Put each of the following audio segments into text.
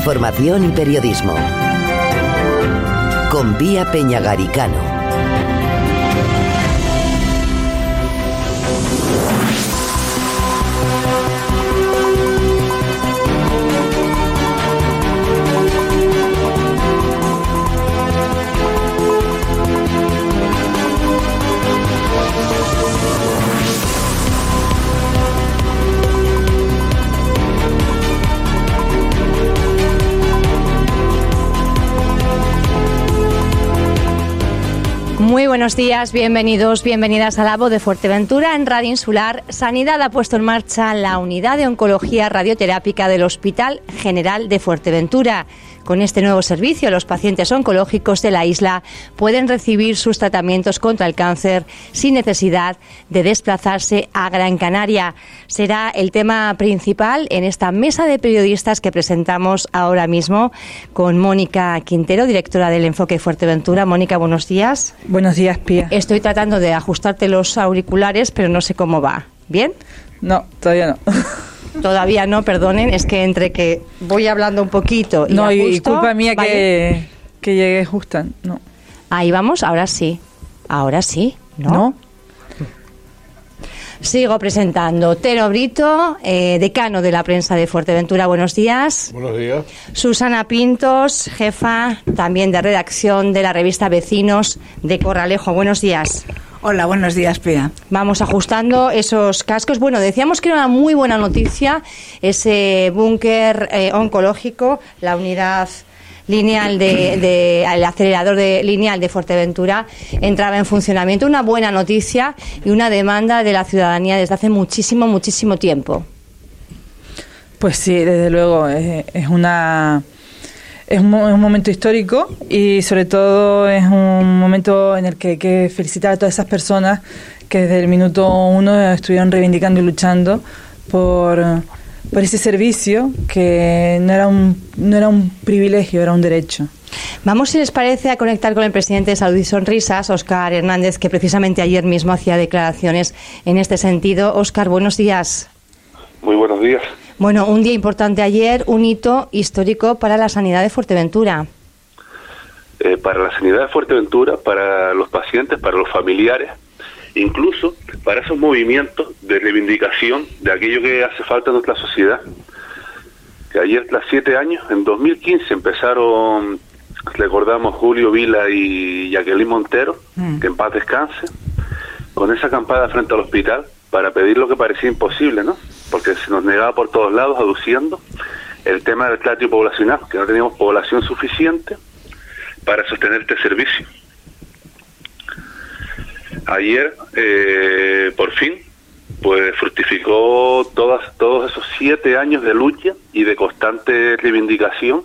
información y periodismo. Con Vía Peñagaricano. Muy buenos días, bienvenidos, bienvenidas a la voz de Fuerteventura en Radio Insular. Sanidad ha puesto en marcha la unidad de oncología radioterápica del Hospital General de Fuerteventura. Con este nuevo servicio, los pacientes oncológicos de la isla pueden recibir sus tratamientos contra el cáncer sin necesidad de desplazarse a Gran Canaria. Será el tema principal en esta mesa de periodistas que presentamos ahora mismo con Mónica Quintero, directora del Enfoque Fuerteventura. Mónica, buenos días. Buenos días, Pía. Estoy tratando de ajustarte los auriculares, pero no sé cómo va. ¿Bien? No, todavía no. Todavía no, perdonen, es que entre que voy hablando un poquito y No, y ajusto, culpa mía ¿vale? que, que llegué justa. No. Ahí vamos, ahora sí. Ahora sí, ¿no? ¿No? Sigo presentando. Tero Brito, eh, decano de la prensa de Fuerteventura, buenos días. Buenos días. Susana Pintos, jefa también de redacción de la revista Vecinos de Corralejo, buenos días. Hola, buenos días, Pia. Vamos ajustando esos cascos. Bueno, decíamos que era una muy buena noticia ese búnker eh, oncológico, la unidad lineal de, de- el acelerador de, lineal de Fuerteventura entraba en funcionamiento. Una buena noticia y una demanda de la ciudadanía desde hace muchísimo, muchísimo tiempo. Pues sí, desde luego, es, es una... Es un, mo- es un momento histórico y sobre todo es un momento en el que hay que felicitar a todas esas personas que desde el minuto uno estuvieron reivindicando y luchando por, por ese servicio que no era, un, no era un privilegio, era un derecho. Vamos, si les parece, a conectar con el presidente de Salud y Sonrisas, Óscar Hernández, que precisamente ayer mismo hacía declaraciones en este sentido. Óscar, buenos días. Muy buenos días. Bueno, un día importante ayer, un hito histórico para la sanidad de Fuerteventura. Eh, para la sanidad de Fuerteventura, para los pacientes, para los familiares, incluso para esos movimientos de reivindicación de aquello que hace falta en nuestra sociedad. Que ayer, tras siete años, en 2015 empezaron, recordamos, Julio Vila y Jacqueline Montero, que en paz descanse, con esa acampada frente al hospital para pedir lo que parecía imposible, ¿no? Porque se nos negaba por todos lados, aduciendo el tema del platio poblacional, que no teníamos población suficiente para sostener este servicio. Ayer, eh, por fin, pues fructificó todas, todos esos siete años de lucha y de constante reivindicación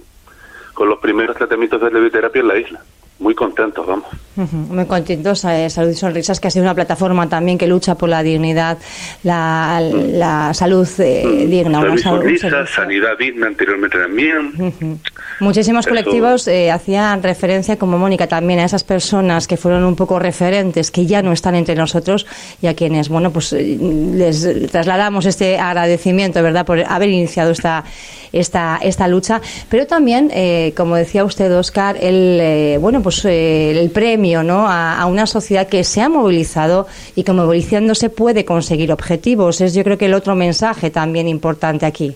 con los primeros tratamientos de radioterapia en la isla. Muy contentos, vamos. Muy contentos, eh, Salud y Sonrisas, que ha sido una plataforma también que lucha por la dignidad, la, la salud eh, digna. una Salud y salud- un sonrisa, servicio. sanidad digna anteriormente también. Muchísimos Eso- colectivos eh, hacían referencia, como Mónica, también a esas personas que fueron un poco referentes, que ya no están entre nosotros y a quienes, bueno, pues eh, les trasladamos este agradecimiento, ¿verdad?, por haber iniciado esta, esta, esta lucha. Pero también, eh, como decía usted, Oscar, el, eh, bueno, pues eh, el premio, ¿no?, a, una sociedad que se ha movilizado y que movilizándose puede conseguir objetivos. Es, yo creo que el otro mensaje también importante aquí.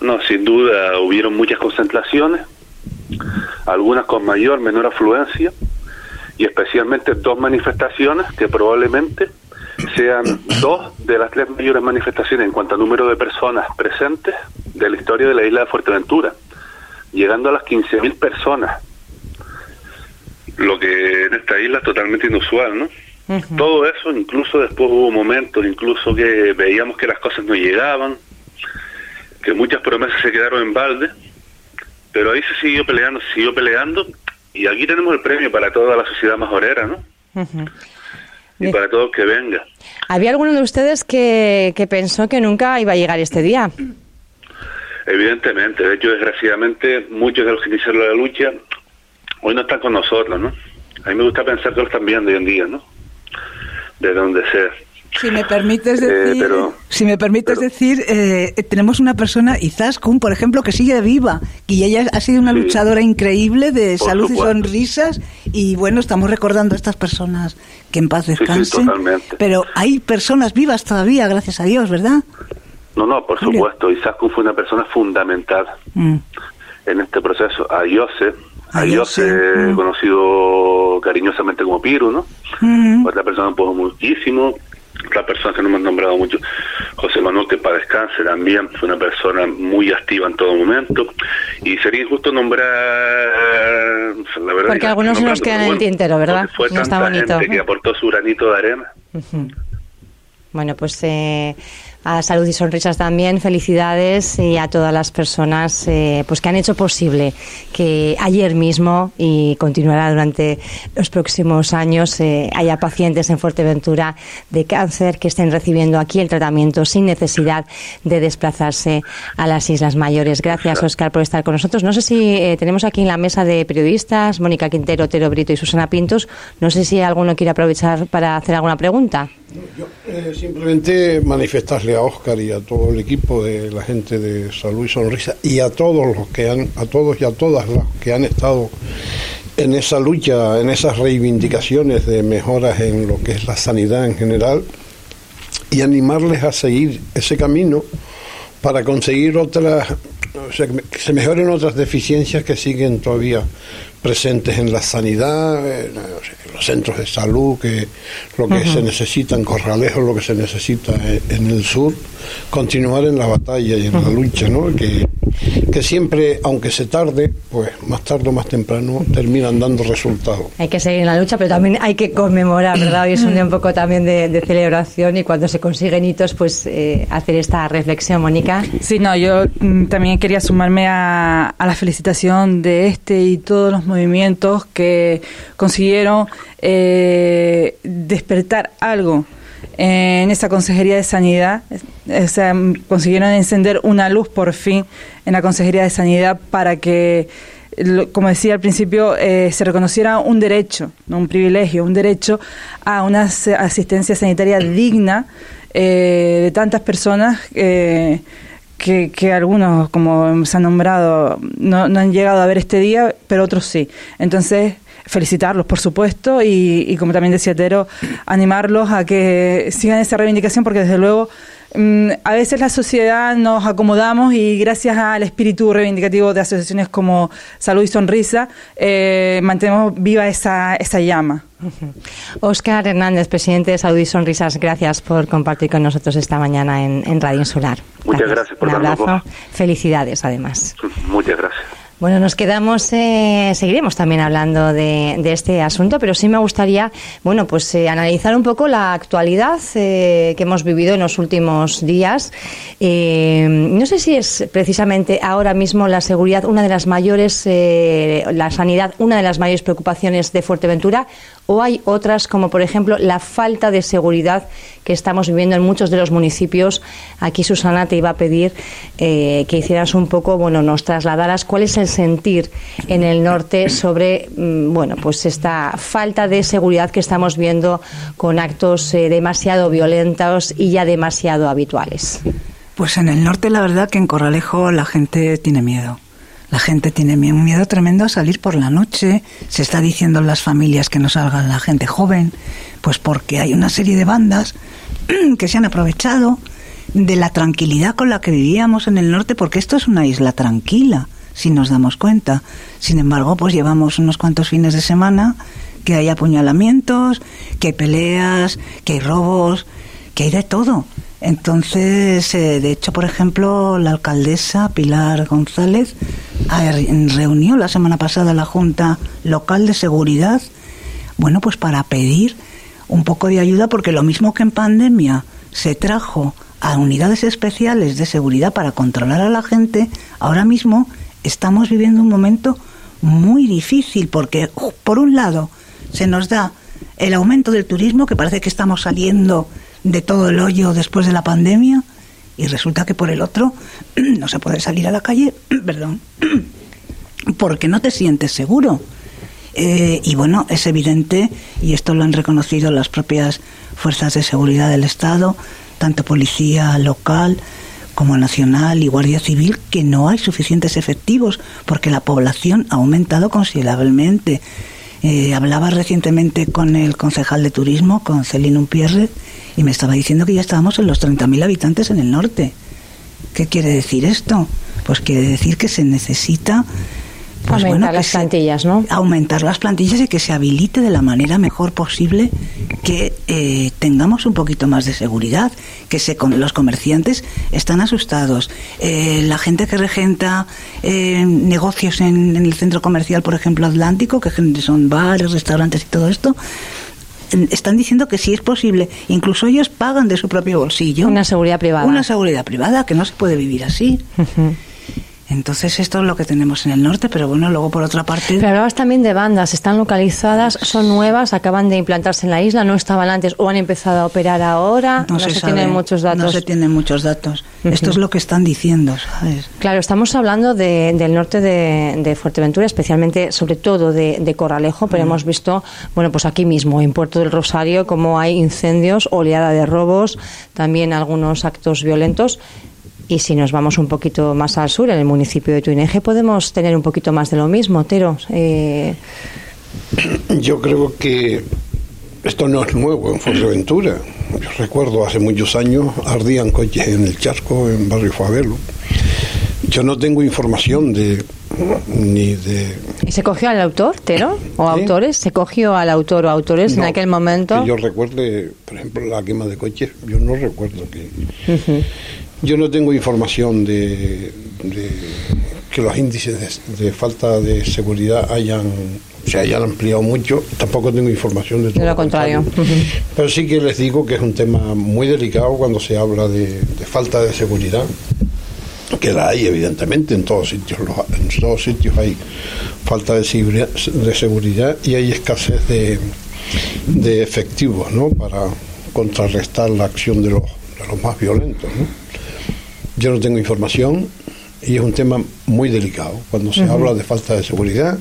No, sin duda hubieron muchas concentraciones, algunas con mayor, menor afluencia, y especialmente dos manifestaciones que probablemente sean dos de las tres mayores manifestaciones en cuanto a número de personas presentes de la historia de la isla de Fuerteventura, llegando a las 15.000 personas, lo que en esta isla es totalmente inusual, ¿no? Todo eso, incluso después hubo momentos, incluso que veíamos que las cosas no llegaban, que muchas promesas se quedaron en balde, pero ahí se siguió peleando, se siguió peleando, y aquí tenemos el premio para toda la sociedad majorera, ¿no? Ujú. Y Bien. para todo el que venga. ¿Había alguno de ustedes que, que pensó que nunca iba a llegar este día? Evidentemente, de hecho, desgraciadamente, muchos de los que iniciaron la lucha hoy no están con nosotros, ¿no? A mí me gusta pensar que lo están viendo hoy en día, ¿no? De donde sea. Si me permites Eh, decir, pero- si me permites pero- decir eh, tenemos una persona, Izaskun, por ejemplo, que sigue viva y ella ha sido una Sí. luchadora increíble de salud y sonrisas y bueno, estamos recordando a estas personas que en paz sí, descansen. Pero hay personas vivas todavía, gracias a Dios, ¿verdad? No, no, por Julio. supuesto. Izaskun fue una persona fundamental Mm. en este proceso. A Yose, a Yose, mm. conocido cariñosamente como Piru, ¿no? Ujú. Otra persona pues muchísimo. Otra persona que no hemos nombrado mucho, José Manuel, que para descanse también, fue una persona muy activa en todo momento. Y sería injusto nombrar. La verdad, Porque que algunos se nos quedan en el tintero, ¿verdad? Fue No está tanta bonito. gente que aportó su granito de arena. Bueno, pues eh, a Salud y Sonrisas también felicidades y a todas las personas eh, pues que han hecho posible que ayer mismo y continuará durante los próximos años eh, haya pacientes en Fuerteventura de cáncer que estén recibiendo aquí el tratamiento sin necesidad de desplazarse a las Islas Mayores. Gracias, Oscar, por estar con nosotros. No sé si eh, tenemos aquí en la mesa de periodistas, Mónica Quintero, Tero Brito y Susana Pintos. No sé si alguno quiere aprovechar para hacer alguna pregunta. Eh, simplemente manifestarle a Oscar y a todo el equipo de la gente de Salud y Sonrisa y a todos los que han, a todos y a todas las que han estado en esa lucha, en esas reivindicaciones de mejoras en lo que es la sanidad en general y animarles a seguir ese camino para conseguir otras, o sea, que se mejoren otras deficiencias que siguen todavía presentes en la sanidad, en, sea, en los centros de salud, que lo que se necesita en Corralejo, lo que se necesita en, en el sur, continuar en la batalla y en la lucha, ¿no? Que, que siempre, aunque se tarde, pues más tarde o más temprano terminan dando resultados. Hay que seguir en la lucha, pero también hay que conmemorar, ¿verdad? Hoy es un día un poco también de, de celebración y cuando se consiguen hitos, pues eh, hacer esta reflexión, Mónica. Sí, no, yo mm, también quería sumarme a, a la felicitación de este y todos los movimientos que consiguieron eh, despertar algo en esa Consejería de Sanidad, consiguieron encender una luz por fin en la Consejería de Sanidad para que, como decía al principio, eh, se reconociera un derecho, no un privilegio, un derecho a una as- asistencia sanitaria digna eh, de tantas personas. eh, que, que algunos, como se han nombrado, no, no han llegado a ver este día, pero otros sí. Entonces, felicitarlos, por supuesto, y, y como también decía Tero, animarlos a que sigan esa reivindicación, porque desde luego a veces la sociedad nos acomodamos y gracias al espíritu reivindicativo de asociaciones como Salud y Sonrisa, eh, mantenemos viva esa, esa llama. Óscar Hernández, presidente de Salud y Sonrisas, gracias por compartir con nosotros esta mañana en, en Radio Insular. Muchas gracias por Un abrazo. Felicidades, además. Muchas gracias. Bueno, nos quedamos, eh, seguiremos también hablando de, este asunto, pero sí me gustaría, bueno, pues eh, analizar un poco la actualidad eh, que hemos vivido en los últimos días. No sé si es precisamente ahora mismo la seguridad una de las mayores, la sanidad una de las mayores preocupaciones de Fuerteventura, o hay otras como por ejemplo la falta de seguridad que estamos viviendo en muchos de los municipios. Aquí Susana te iba a pedir eh, que hicieras un poco, bueno, nos trasladaras cuál es el sentir en el norte sobre, mm, bueno, pues esta falta de seguridad que estamos viendo con actos eh, demasiado violentos y ya demasiado habituales. Pues en el norte la verdad que en Corralejo la gente tiene miedo. La gente tiene un miedo tremendo a salir por la noche. Se está diciendo en las familias que no salgan la gente joven, pues porque hay una serie de bandas que se han aprovechado de la tranquilidad con la que vivíamos en el norte, porque esto es una isla tranquila, si nos damos cuenta. Sin embargo, pues llevamos unos cuantos fines de semana que hay apuñalamientos, que hay peleas, que hay robos, que hay de todo. Entonces, eh, de hecho, por ejemplo, la alcaldesa Pilar González ah, re- reunió la semana pasada la Junta Local de Seguridad, bueno, pues para pedir un poco de ayuda, porque lo mismo que en pandemia se trajo a unidades especiales de seguridad para controlar a la gente, ahora mismo estamos viviendo un momento muy difícil, porque uh, por un lado se nos da el aumento del turismo, que parece que estamos saliendo de todo el hoyo después de la pandemia, y resulta que por el otro no se puede salir a la calle, perdón, porque no te sientes seguro. Eh, y bueno, es evidente, y esto lo han reconocido las propias fuerzas de seguridad del Estado, tanto policía local como nacional y guardia civil, que no hay suficientes efectivos porque la población ha aumentado considerablemente. Eh, hablaba recientemente con el concejal de turismo, con Celino Pierre, y me estaba diciendo que ya estábamos en los 30.000 habitantes en el norte. ¿Qué quiere decir esto? Pues quiere decir que se necesita pues aumentar las plantillas, ¿no? Aumentar las plantillas y que se habilite de la manera mejor posible que eh, tengamos un poquito más de seguridad, que se, los comerciantes están asustados. Eh, la gente que regenta eh, negocios en, en, el centro comercial, por ejemplo, Atlántico, que son bares, restaurantes y todo esto, están diciendo que sí es posible. Incluso ellos pagan de su propio bolsillo. Una seguridad privada. Una seguridad privada, que no se puede vivir así. Entonces esto es lo que tenemos en el norte, pero bueno, luego por otra parte... Pero hablabas también de bandas, están localizadas, son nuevas, acaban de implantarse en la isla, no estaban antes o han empezado a operar ahora, no, se, tienen muchos datos. No se tienen muchos datos. Esto es lo que están diciendo, ¿sabes? Claro, estamos hablando del norte de, Fuerteventura, especialmente, sobre todo de, Corralejo, pero hemos visto, bueno, pues aquí mismo, en Puerto del Rosario, como hay incendios, oleada de robos, también algunos actos violentos. Y si nos vamos un poquito más al sur, en el municipio de Tuineje, podemos tener un poquito más de lo mismo, Tero. Eh... Yo creo que esto no es nuevo en Fuerteventura. Yo recuerdo hace muchos años ardían coches en el Chasco, en Barrio Favelo. Yo no tengo información de ni de. ¿Y se cogió al autor, Tero? ¿O autores? ¿Se cogió al autor o autores en aquel momento? Que yo recuerde, por ejemplo, la quema de coches, yo no recuerdo que. Yo no tengo información de, que los índices de, falta de seguridad hayan se hayan ampliado mucho. Tampoco tengo información de todo. lo contrario. Pero sí que les digo que es un tema muy delicado cuando se habla de, falta de seguridad, que la hay evidentemente en todos sitios. En todos sitios hay falta de seguridad, de seguridad y hay escasez de, de efectivos, ¿no? Para contrarrestar la acción de los, de los más violentos, ¿no? Yo no tengo información y es un tema muy delicado. Cuando se habla de falta de seguridad,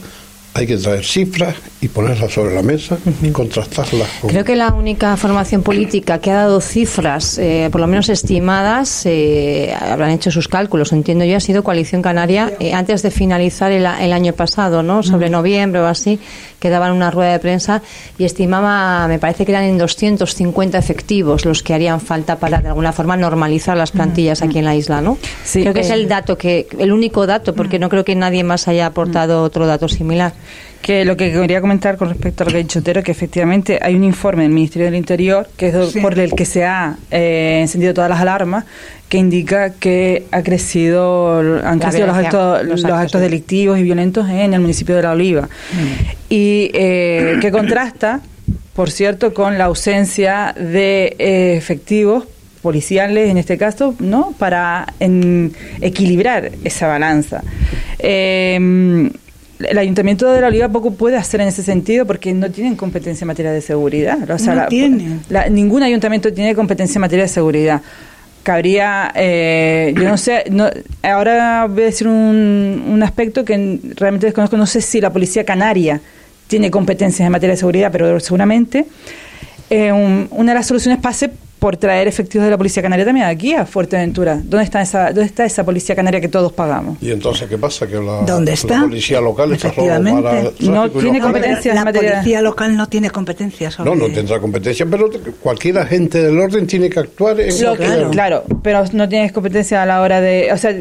hay que traer cifras y ponerlas sobre la mesa y contrastarlas. Creo que la única formación política que ha dado cifras, eh, por lo menos estimadas, eh, habrán hecho sus cálculos, entiendo yo, ha sido Coalición Canaria eh, antes de finalizar el, año pasado, ¿no? Sobre noviembre o así, que daban una rueda de prensa y estimaba, me parece que eran en 250 efectivos los que harían falta para de alguna forma normalizar las plantillas aquí en la isla, ¿no? Sí, creo que es el dato que, el único dato, porque no creo que nadie más haya aportado otro dato similar. Que lo que quería comentar con respecto a lo que ha dicho que efectivamente hay un informe del Ministerio del Interior, que es por el que se ha eh, encendido todas las alarmas, que indica que ha crecido, han crecido los actos, los actos, delictivos y violentos en el municipio de La Oliva. Mm. Y eh, que contrasta, por cierto, con la ausencia de eh, efectivos policiales en este caso, ¿no? Para equilibrar esa balanza. Eh, el Ayuntamiento de la Oliva poco puede hacer en ese sentido porque no tienen competencia en materia de seguridad. no tienen. ningún ayuntamiento tiene competencia en materia de seguridad. Cabría, eh, yo no sé, no, ahora voy a decir un, un aspecto que realmente desconozco, no sé si la Policía Canaria tiene competencias en materia de seguridad, pero seguramente eh, una de las soluciones pase por traer efectivos de la Policía Canaria también aquí a Fuerteventura. ¿Dónde está esa, dónde está esa Policía Canaria que todos pagamos? ¿Y entonces qué pasa? Que la, ¿Dónde está? Policía Local está solo No tiene competencia La Policía Local no tiene competencia No, no tendrá competencia, pero cualquier agente del orden tiene que actuar en... claro. claro, pero no tienes competencia a la hora de... O sea,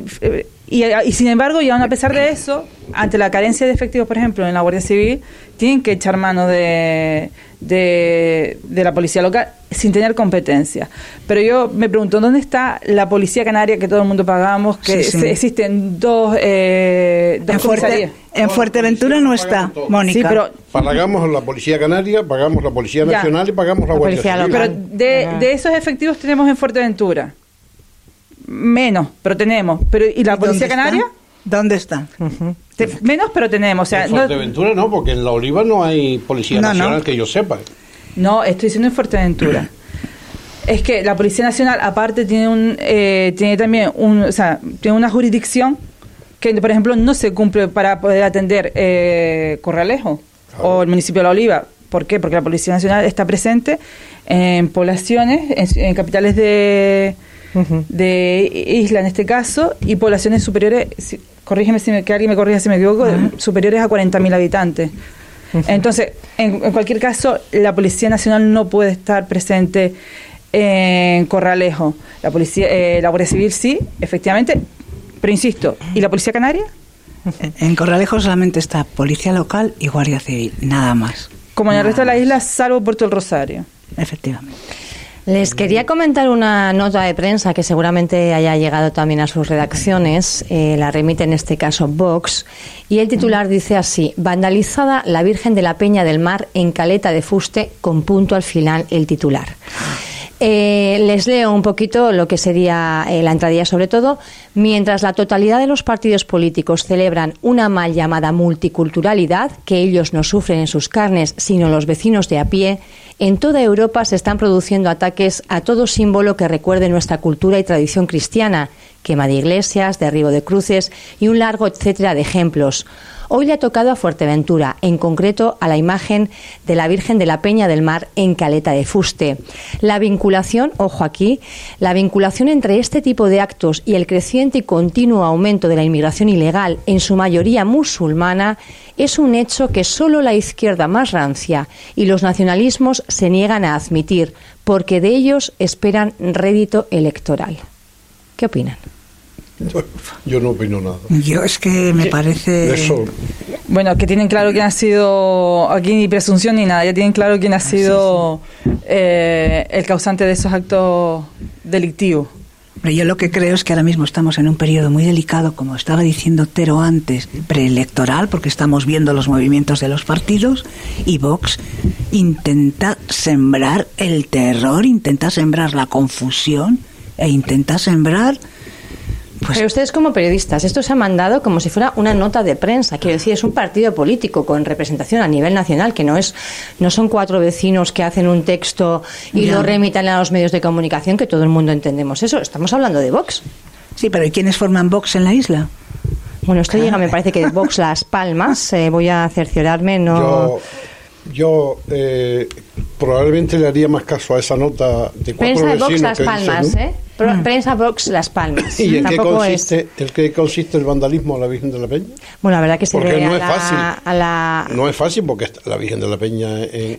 y, y, sin embargo, y aún a pesar de eso, ante la carencia de efectivos, por ejemplo, en la Guardia Civil, tienen que echar mano de, de, la policía local sin tener competencia. Pero yo me pregunto, ¿dónde está la policía canaria que todo el mundo pagamos? Que existen dos, eh, en, en Fuerteventura no está, Mónica. pero pagamos la policía canaria, pagamos la policía nacional y pagamos la, Guardia Civil. Pero de, de esos efectivos tenemos en Fuerteventura. Menos, pero tenemos. Pero ¿y la policía canaria? ¿Dónde está? menos, pero tenemos. O sea, en Fuerteventura no, porque en La Oliva no hay policía nacional que yo sepa. No, estoy diciendo en Fuerteventura. es que la Policía Nacional, aparte, tiene un eh, tiene también un, o sea, tiene una jurisdicción que, por ejemplo, no se cumple para poder atender eh, Corralejo. o el municipio de La Oliva. ¿Por qué? Porque la Policía Nacional está presente en poblaciones, en, capitales de, de isla en este caso, y poblaciones superiores, corrígeme si me, que alguien me corrija si me equivoco, superiores a 40.000 habitantes. Entonces, en, cualquier caso, la Policía Nacional no puede estar presente en Corralejo. La policía, eh, la Guardia Civil sí, efectivamente, pero insisto, ¿y la Policía Canaria? En Corralejo solamente está Policía Local y Guardia Civil, nada más. Como en el resto de la isla, salvo Puerto del Rosario. Efectivamente. Les quería comentar una nota de prensa que seguramente haya llegado también a sus redacciones. Eh, la remite en este caso Vox. Y el titular dice así: Vandalizada la Virgen de la Peña del Mar en Caleta de Fuste, con punto al final el titular. Eh, les leo un poquito lo que sería eh, la entradilla sobre todo. Mientras la totalidad de los partidos políticos celebran una mal llamada multiculturalidad, que ellos no sufren en sus carnes, sino los vecinos de a pie, en toda Europa se están produciendo ataques a todo símbolo que recuerde nuestra cultura y tradición cristiana, quema de iglesias, derribo de cruces y un largo etcétera de ejemplos. Hoy le ha tocado a Fuerteventura, en concreto a la imagen de la Virgen de la Peña del Mar en Caleta de Fuste. La vinculación, ojo aquí, la vinculación entre este tipo de actos y el creciente y continuo aumento de la inmigración ilegal, en su mayoría musulmana, es un hecho que solo la izquierda más rancia y los nacionalismos se niegan a admitir, porque de ellos esperan rédito electoral. ¿Qué opinan? Yo no opino nada. Yo es que me parece... Eso. Bueno, que tienen claro quién ha sido, aquí ni presunción ni nada, ya tienen claro quién ha sido eh, el causante de esos actos delictivos. Yo lo que creo es que ahora mismo estamos en un periodo muy delicado, como estaba diciendo Tero antes, preelectoral, porque estamos viendo los movimientos de los partidos, y Vox intenta sembrar el terror, intenta sembrar la confusión e intenta sembrar pues Pero ustedes como periodistas, esto se ha mandado como si fuera una nota de prensa. Quiero decir, es un partido político con representación a nivel nacional, que no es, no son cuatro vecinos que hacen un texto y lo remitan a los medios de comunicación, que todo el mundo entendemos eso. Estamos hablando de Vox. Sí, pero ¿y quiénes forman Vox en la isla? Bueno, esto llega, me parece que Vox Las Palmas. Eh, voy a cerciorarme, no. Yo eh, probablemente le haría más caso a esa nota de cuatro Prensa de Vox Las Palmas, ¿eh? Mm. Prensa Vox Las Palmas. ¿Y en qué, consiste, el qué consiste el vandalismo a la Virgen de la Peña? Bueno, la verdad que se porque no es fácil. A la... No es fácil porque la Virgen de la Peña...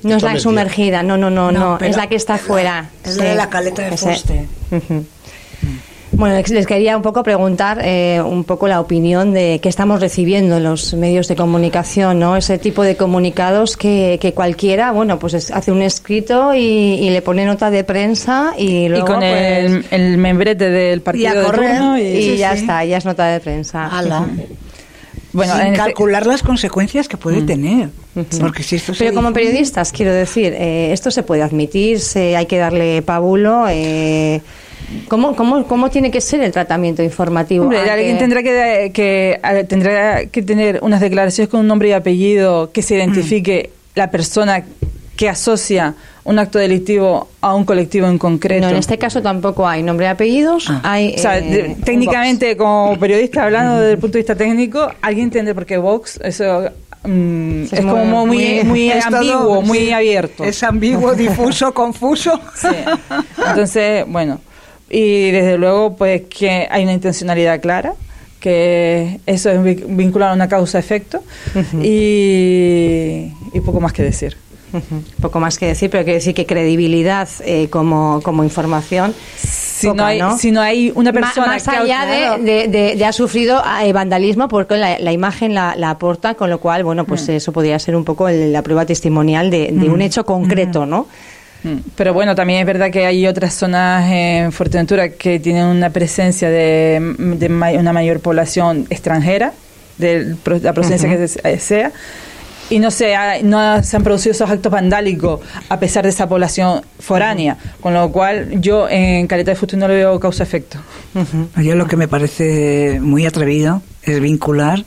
no es la sumergida, no, no, no, no, es la que está fuera. Es la de la caleta de Fuste. Bueno, les quería un poco preguntar eh, un poco la opinión de qué estamos recibiendo en los medios de comunicación, ¿no? Ese tipo de comunicados que, que cualquiera, bueno, pues hace un escrito y, le pone nota de prensa y luego con el, pues, el, membrete del partido de y, ya está, ya es nota de prensa. Bueno, Sin calcular las consecuencias que puede tener. Porque si esto Pero como periodistas, quiero decir, eh, esto se puede admitir, se, hay que darle pábulo. Eh, ¿Cómo, cómo, cómo tiene que ser el tratamiento informativo? alguien tendrá que, que, tendrá que tener unas declaraciones con un nombre y apellido que se identifique la persona que asocia un acto delictivo a un colectivo en concreto. No, en este caso tampoco hay nombre y apellidos. Ah. Hay, o sea, eh, técnicamente, como periodista, hablando desde el punto de vista técnico, alguien entiende por qué Vox, eso mm, es, como muy, muy, ambiguo, muy abierto. Es ambiguo, difuso, confuso. Sí. Entonces, bueno, y desde luego, pues que hay una intencionalidad clara, que eso es vincular a una causa-efecto y, poco más que decir. Poco más que decir, pero quiere decir que credibilidad eh, como, como información. Si, no hay, si no hay una persona más, allá de, de, ha sufrido eh, vandalismo porque la, imagen la, aporta con lo cual bueno pues mm. eso podría ser un poco la prueba testimonial de, un mm. hecho concreto mm. no. Pero bueno, también es verdad que hay otras zonas en Fuerteventura que tienen una presencia de, una mayor población extranjera, de la procedencia que sea, y no se, no se han producido esos actos vandálicos a pesar de esa población foránea, con lo cual yo en Caleta de Futuro no le veo causa-efecto. Yo lo que me parece muy atrevido es vincular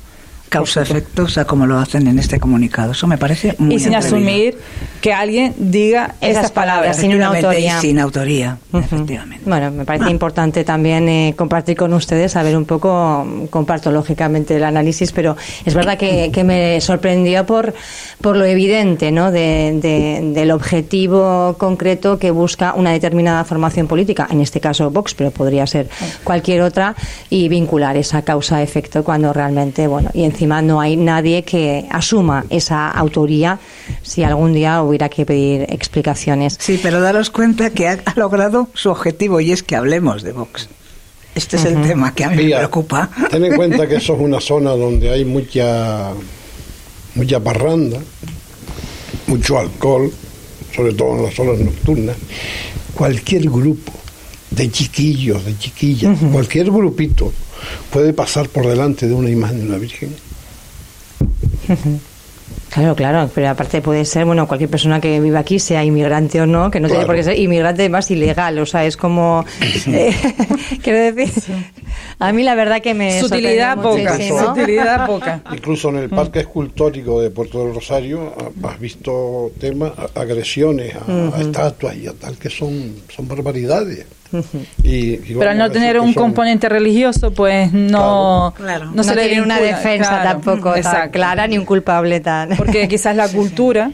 causa-efecto, o sea, como lo hacen en este comunicado. Eso me parece muy Y sin atrevido. asumir que alguien diga Esas palabras, sin una Efectivamente, y autoría. sin autoría, Ujú. efectivamente. Bueno, me parece importante también eh, compartir con ustedes, saber un poco, comparto lógicamente el análisis, pero es verdad que, que me sorprendió por, por lo evidente ¿no? de- de- del objetivo concreto que busca una determinada formación política, en este caso Vox, pero podría ser cualquier otra, y vincular esa causa-efecto cuando realmente, bueno, y encima no hay nadie que asuma esa autoría si algún día hubiera que pedir explicaciones. Sí, pero daros cuenta que ha, ha logrado su objetivo y es que hablemos de Vox. Este es el tema que a mí me preocupa. Ten en cuenta que eso es una zona donde hay mucha, mucha parranda, mucho alcohol, sobre todo en las horas nocturnas. Cualquier grupo de chiquillos, de chiquillas, cualquier grupito puede pasar por delante de una imagen de una virgen. Claro, claro, pero aparte puede ser, bueno, cualquier persona que viva aquí, sea inmigrante o no, que no tiene por qué ser inmigrante más ilegal, o sea, es como, eh, quiero decir, a mí la verdad que me Sutilidad poca, muchísimo. sutilidad poca. Incluso en el Parque Escultórico de Puerto del Rosario has visto temas, a- agresiones a, a estatuas y a tal, que son, son barbaridades. Y- y Pero al a no tener un son- componente religioso, pues no, Claro. no No, se le tiene una defensa claro. tampoco tan clara ni un culpable tan... Porque quizás la cultura,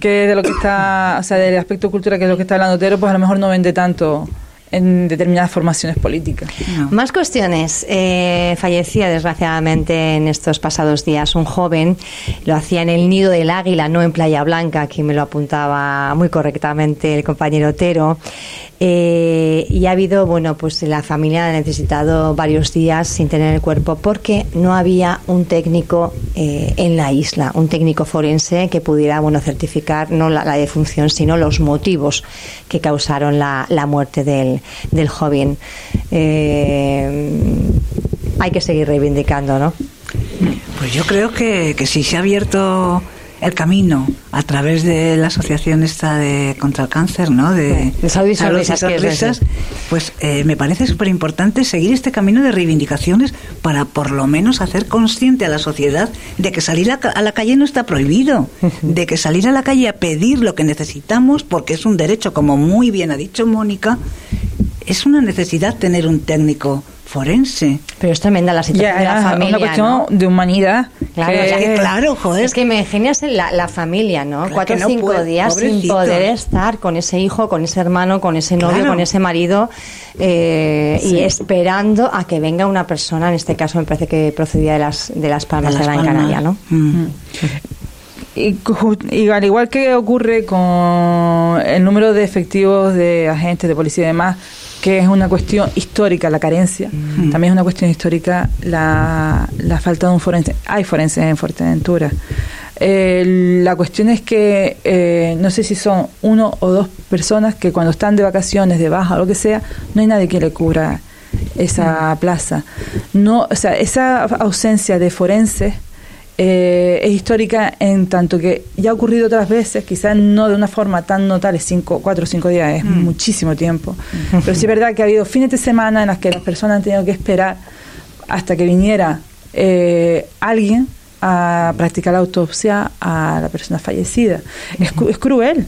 que de lo que está, o sea, del aspecto cultura que es lo que está hablando Otero, pues a lo mejor no vende tanto en determinadas formaciones políticas. No. Más cuestiones. Eh, fallecía desgraciadamente en estos pasados días un joven. Lo hacía en el Nido del Águila, no en Playa Blanca. Aquí me lo apuntaba muy correctamente el compañero Otero. Eh, y ha habido, bueno, pues la familia ha necesitado varios días sin tener el cuerpo porque no había un técnico eh, en la isla, un técnico forense que pudiera, bueno, certificar no la, la defunción, sino los motivos que causaron la, la muerte del, del joven. Eh, hay que seguir reivindicando, ¿no? Pues yo creo que, que si se ha abierto el camino a través de la asociación esta de contra el cáncer, ¿no? De, De Salud y Sonrisas, pues eh, me parece súper importante seguir este camino de reivindicaciones para por lo menos hacer consciente a la sociedad de que salir a la calle no está prohibido, de que salir a la calle a pedir lo que necesitamos, porque es un derecho, como muy bien ha dicho Mónica, es una necesidad tener un técnico forense. Pero es tremenda la situación Ya, de la es familia. una cuestión ¿no? de humanidad. Claro, que- sea, que claro, joder. Es que me ingenias en la, la familia, ¿no? Claro Cuatro o no cinco puede, días sin poder estar con ese hijo, con ese hermano, con ese novio, Claro. con ese marido eh, y esperando a que venga una persona, en este caso me parece que procedía de las, de las Palmas de, Las Gran Palmas. Canaria, ¿no? Mm. Y al igual que ocurre con el número de efectivos de agentes de policía y demás, que es una cuestión histórica la carencia, también es una cuestión histórica la, la falta de un forense. Hay forenses en Fuerteventura. Eh, la cuestión es que eh, no sé si son uno o dos personas que cuando están de vacaciones, de baja o lo que sea, no hay nadie que le cubra esa plaza. No, o sea, esa ausencia de forenses eh, es histórica en tanto que ya ha ocurrido otras veces, quizás no de una forma tan notable, cinco, cuatro o cinco días, es muchísimo tiempo. Pero sí es verdad que ha habido fines de semana en las que las personas han tenido que esperar hasta que viniera eh, alguien a practicar la autopsia a la persona fallecida. Es, es cruel,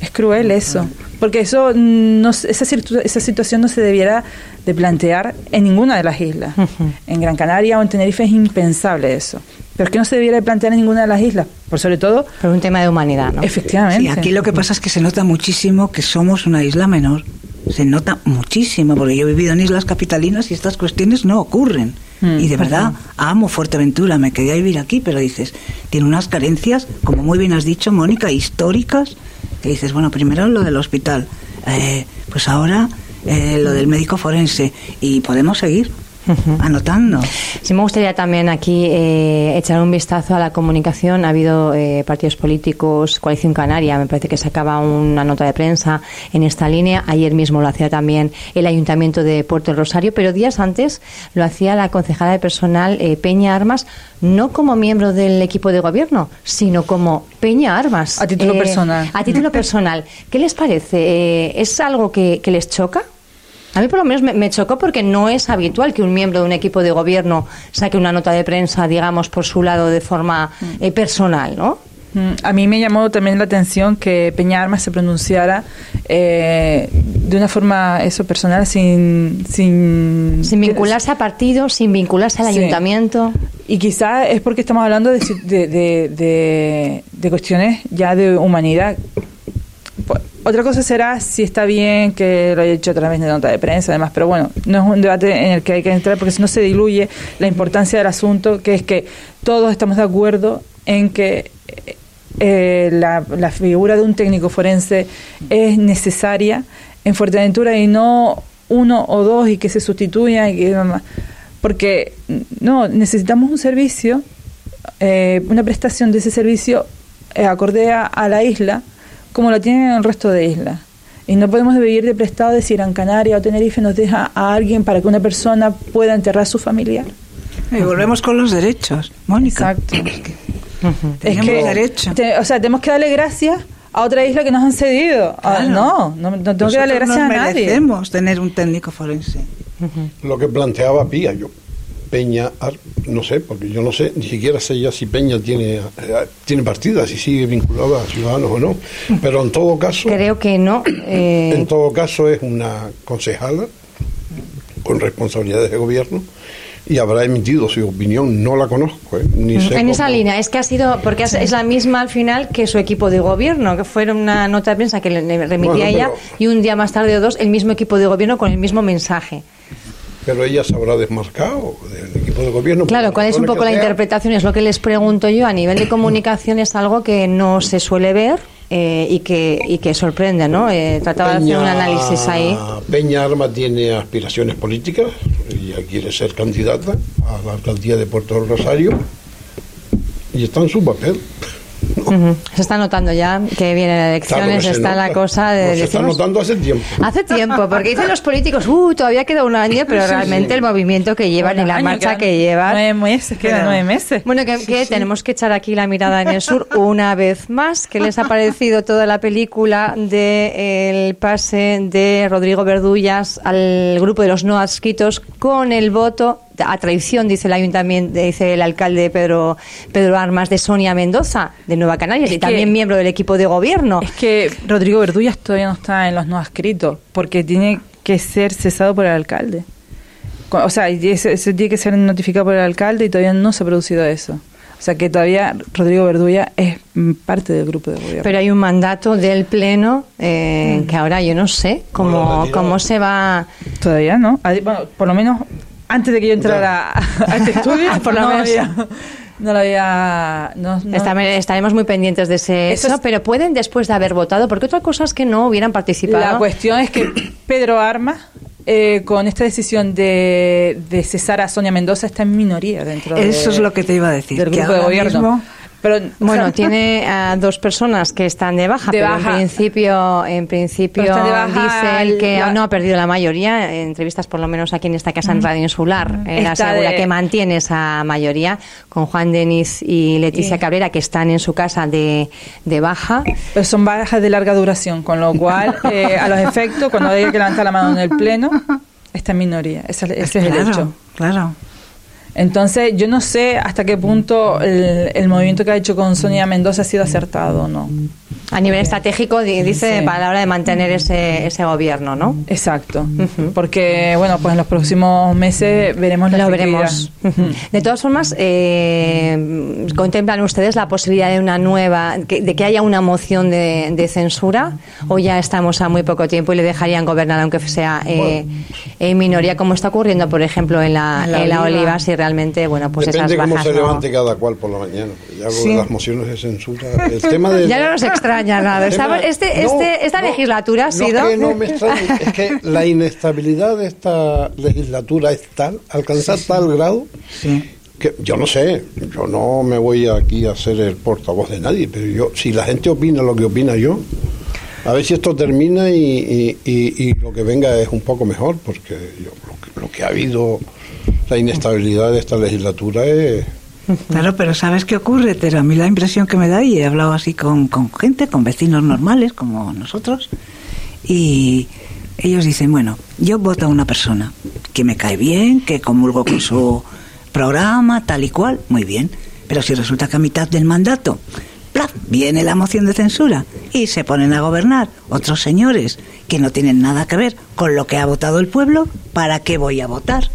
es cruel eso, porque eso no, esa, situ- esa situación no se debiera de plantear en ninguna de las islas. En Gran Canaria o en Tenerife es impensable eso, pero es que no se debiera de plantear en ninguna de las islas, por sobre todo, Por un tema de humanidad, ¿no? efectivamente. Sí, aquí lo que pasa es que se nota muchísimo que somos una isla menor. Se nota muchísimo, porque yo he vivido en islas capitalinas y estas cuestiones no ocurren. Mm, y de verdad, amo Fuerteventura, me quedé a vivir aquí, pero dices, tiene unas carencias, como muy bien has dicho, Mónica, históricas, que dices, bueno, primero lo del hospital, eh, pues ahora eh, lo del médico forense, y podemos seguir anotando. Sí, me gustaría también aquí eh, echar un vistazo a la comunicación. Ha habido eh, partidos políticos, Coalición Canaria, me parece que sacaba una nota de prensa en esta línea. Ayer mismo lo hacía también el Ayuntamiento de Puerto del Rosario, pero días antes lo hacía la concejala de personal eh, Peña Armas, no como miembro del equipo de gobierno, sino como Peña Armas. A título personal. A título personal. ¿Qué les parece? Eh, ¿Es algo que, que les choca? A mí por lo menos me, me, chocó porque no es habitual que un miembro de un equipo de gobierno saque una nota de prensa, digamos, por su lado de forma eh, personal, ¿no? Mm, A mí me llamó también la atención que Peña Armas se pronunciara eh, de una forma eso personal sin sin, sin vincularse a partidos, sin vincularse al Sí. ayuntamiento. Y quizás es porque estamos hablando de, de- de- de cuestiones ya de humanidad. Otra cosa será si está bien que lo haya hecho a través de nota de prensa, además, pero bueno, no es un debate en el que hay que entrar porque si no se diluye la importancia del asunto, que es que todos estamos de acuerdo en que eh, la, la figura de un técnico forense es necesaria en Fuerteventura y no uno o dos y que se sustituyan y que porque no necesitamos un servicio eh, una prestación de ese servicio eh, acorde a la isla como la tienen el resto de islas y no podemos vivir de prestado de si Gran Canaria o Tenerife nos deja a alguien para que una persona pueda enterrar a su familiar Y volvemos con los derechos, Mónica. exacto es Tenemos que derecho. te- o sea tenemos que darle gracias a otra isla que nos han cedido Ah, Claro. no, no, no tengo que darle Nosotros gracias a nos nadie merecemos tener un técnico forense. Lo que planteaba Pía, yo. Peña, Ar- no sé, porque yo no sé, ni siquiera sé ya si Peña tiene, eh, tiene partida, si sigue vinculada a Ciudadanos o no. Pero en todo caso, Creo que no. eh, en todo caso es una concejala con responsabilidades de gobierno y habrá emitido su opinión. No la conozco, ¿eh? ni sé en esa línea, es que ha sido, porque es- la misma al final que su equipo de gobierno, que fue una nota de prensa que le le remitía Bueno, ella pero- y un día más tarde o dos el mismo equipo de gobierno con el mismo mensaje. Pero ella se habrá desmarcado del equipo de gobierno. Claro, ¿cuál es un poco la sea. interpretación? Es lo que les pregunto yo. A nivel de comunicación es algo que no se suele ver eh, y, que, y que sorprende, ¿no? Eh, trataba de hacer un análisis ahí. Peña Arma tiene aspiraciones políticas, ella quiere ser candidata a la alcaldía de Puerto del Rosario y está en su papel. Se está notando ya que vienen Claro elecciones, está la cosa de... No, se está notando hace tiempo. Hace tiempo, porque dicen los políticos, uh, todavía queda un año, pero realmente el movimiento que llevan y la Año, marcha que llevan... nueve meses quedan nueve meses. Bueno, que, que tenemos que echar aquí la mirada en el sur una vez más. ¿Qué les ha parecido toda la película de el pase de Rodrigo Verdullas al grupo de los no adscritos con el voto a traición, dice el ayuntamiento, dice el alcalde Pedro Pedro Armas de Sonia Mendoza de Nueva Canarias Es y que- también miembro del equipo de gobierno? Es que Rodrigo Verdullas todavía no está en los no adscritos, porque tiene que ser cesado por el alcalde. O sea, ese tiene que ser notificado por el alcalde y todavía no se ha producido eso. O sea que todavía Rodrigo Verdulla es mm, parte del grupo de gobierno. Pero hay un mandato del Pleno eh, que ahora yo no sé cómo, cómo se va... Todavía no. Bueno, por lo menos antes de que yo entrara a, a este estudio, Por lo no, menos. había, no lo había. No, no- Estame- Estaremos muy pendientes de ese Eso eso, es- pero pueden después de haber votado, porque otra cosa es que no hubieran participado. La cuestión es que Pedro Armas, eh, con esta decisión de, de cesar a Sonia Mendoza, está en minoría dentro de- Eso es lo que te iba a decir. del que grupo de gobierno. mismo- Pero, Bueno, o sea, tiene a dos personas que están de baja, De pero baja. en principio, en principio él que la- no ha perdido la mayoría. En entrevistas, por lo menos aquí en esta casa en Radio Insular, Está asegura de- que mantiene esa mayoría con Juan Denis y Leticia Y- Cabrera, que están en su casa de, de baja. pero son bajas de larga duración, con lo cual, eh, a los efectos, cuando haya que levantar la mano en el pleno, está en minoría. Ese, ese es el hecho. Claro. Entonces, yo no sé hasta qué punto el, el movimiento que ha hecho con Sonia Mendoza ha sido acertado o no. A nivel estratégico, di- dice, Sí. para la hora de mantener ese, ese gobierno, ¿no? Exacto. Porque, bueno, pues en los próximos meses veremos la Lo veremos. De todas formas, eh, ¿contemplan ustedes la posibilidad de una nueva, que- de que haya una moción de, de censura? ¿O ya estamos a muy poco tiempo y le dejarían gobernar, aunque sea eh, en minoría, como está ocurriendo, por ejemplo, en la, En la en la Oliva. Oliva, si realmente, bueno, pues Depende esas cómo bajas se no- levante cada cual por la mañana. Ya lo Sí. de las mociones de censura. El tema de. Ya no nos extraña nada. tema- Estamos- este, No, este, esta no, legislatura ha no sido... que no me extraña, es que la inestabilidad de esta legislatura es tal, alcanzar tal grado, Sí. que yo no sé, yo no me voy aquí a ser el portavoz de nadie, pero yo, si la gente opina lo que opina yo, a ver si esto termina y, y- y- y lo que venga es un poco mejor, porque yo, lo, que, lo que ha habido, la inestabilidad de esta legislatura es... Claro, pero ¿sabes qué ocurre? Pero a mí la impresión que me da, y he hablado así con, con gente, con vecinos normales como nosotros, y ellos dicen, bueno, yo voto a una persona que me cae bien, que comulgo con su programa, tal y cual, muy bien. Pero si resulta que a mitad del mandato ¡plaf! viene la moción de censura y se ponen a gobernar otros señores que no tienen nada que ver con lo que ha votado el pueblo, ¿para qué voy a votar?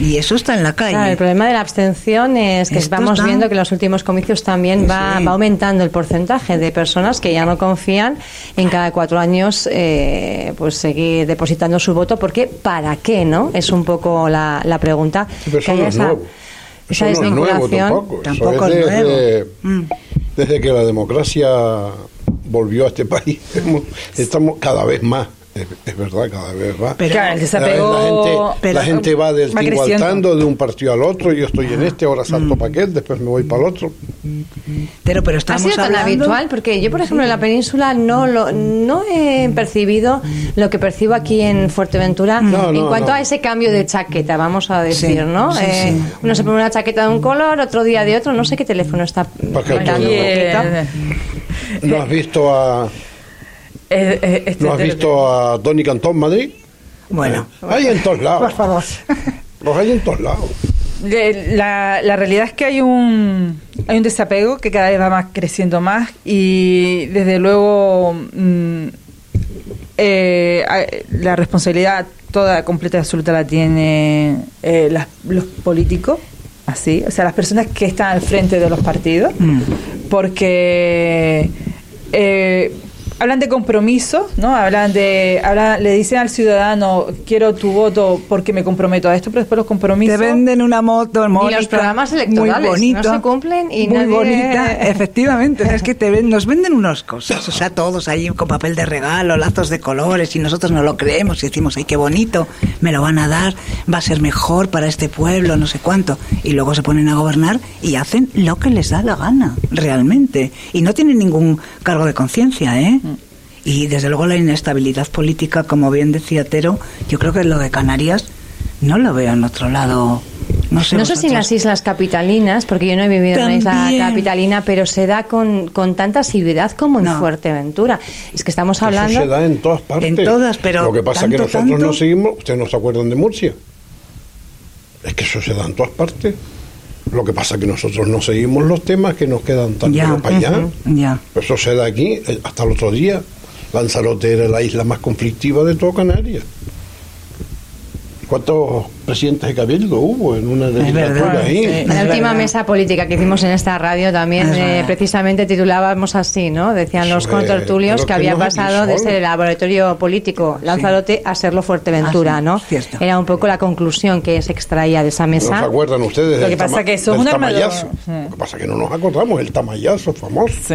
Y eso está en la calle. Claro, el problema de la abstención es que Esto vamos está- viendo que en los últimos comicios también va, Sí. va aumentando el porcentaje de personas que ya no confían en cada cuatro años eh, pues seguir depositando su voto, porque ¿para qué? no Es un poco la, la pregunta. Sí, pero que haya esa, nuevo. esa Eso no es nuevo desvinculación. tampoco. Tampoco es es desde, nuevo. Mm. desde que la democracia volvió a este país. Estamos- Estamos cada vez más. Es, es verdad, cada vez más. Pero- Claro, el La- desapego. la, gente, pero- la gente va del va tingo al creciendo. tando, de un partido al otro. Yo estoy en este, ahora salto para aquel, después me voy para el otro. Pero, pero ¿Ha estamos sido tan hablando- habitual? Porque yo, por ejemplo, en la península no lo, no he percibido lo que percibo aquí en Fuerteventura No, en no, cuanto no. a ese cambio de chaqueta, vamos a decir, Sí, ¿no? sí, Eh, sí. Uno se pone una chaqueta de un color, otro día de otro, no sé qué teléfono está. Eh, ¿No has visto a, eh, eh, este- ¿no has visto a Tony Cantón Madrid? Bueno, Hay en todos lados. por favor. Los hay en todos lados. La, la realidad es que hay un hay un desapego que cada vez va más creciendo más y desde luego mm, eh, la responsabilidad toda completa y absoluta la tiene eh, las- los políticos así o sea las personas que están al frente de los partidos Mm. porque eh, hablan de compromiso, ¿no? Hablan de, hablan, le dicen al ciudadano quiero tu voto porque me comprometo a esto, pero después los compromisos. Te venden una moto, Mónica, los programas electorales, muy bonito, no se cumplen y muy nadie- bonita, efectivamente. Es que te ven, nos venden unas cosas, o sea, todos ahí con papel de regalo, lazos de colores y nosotros no lo creemos y decimos, ay, qué bonito, me lo van a dar, va a ser mejor para este pueblo, no sé cuánto. Y luego se ponen a gobernar y hacen lo que les da la gana, realmente. Y no tienen ningún cargo de conciencia, ¿eh? Y desde luego la inestabilidad política, como bien decía Tero, yo creo que lo de Canarias no lo veo en otro lado. No sé, No sé si en las islas capitalinas, porque yo no he vivido en una isla capitalina, pero se da con, con tanta asiduidad como en No. Fuerteventura. Es que estamos Eso hablando... se da en todas partes. En todas, pero Lo que pasa es que tanto, nosotros no seguimos. ¿Ustedes no se acuerdan de Murcia? Es que eso se da en todas partes. Lo que pasa es que nosotros no seguimos los temas que nos quedan tan Ya, para allá. ya. Eso se da aquí. eh, Hasta el otro día, Lanzarote era la isla más conflictiva de todo Canarias. ¿Cuántos presidentes de Cabildo hubo en una legislatura ahí? sí. La última mesa política que hicimos en esta radio también eh, precisamente titulábamos así, ¿no? Decían los contertulios que había no pasado de ser el laboratorio político Lanzarote a serlo Fuerteventura, Ah, sí, ¿no? cierto. Era un poco la conclusión que se extraía de esa ¿No mesa. se acuerdan ustedes Lo que pasa que eso es un arma de- tamayazo? Sí. Lo que pasa es que no nos acordamos, el tamayazo famoso. Sí.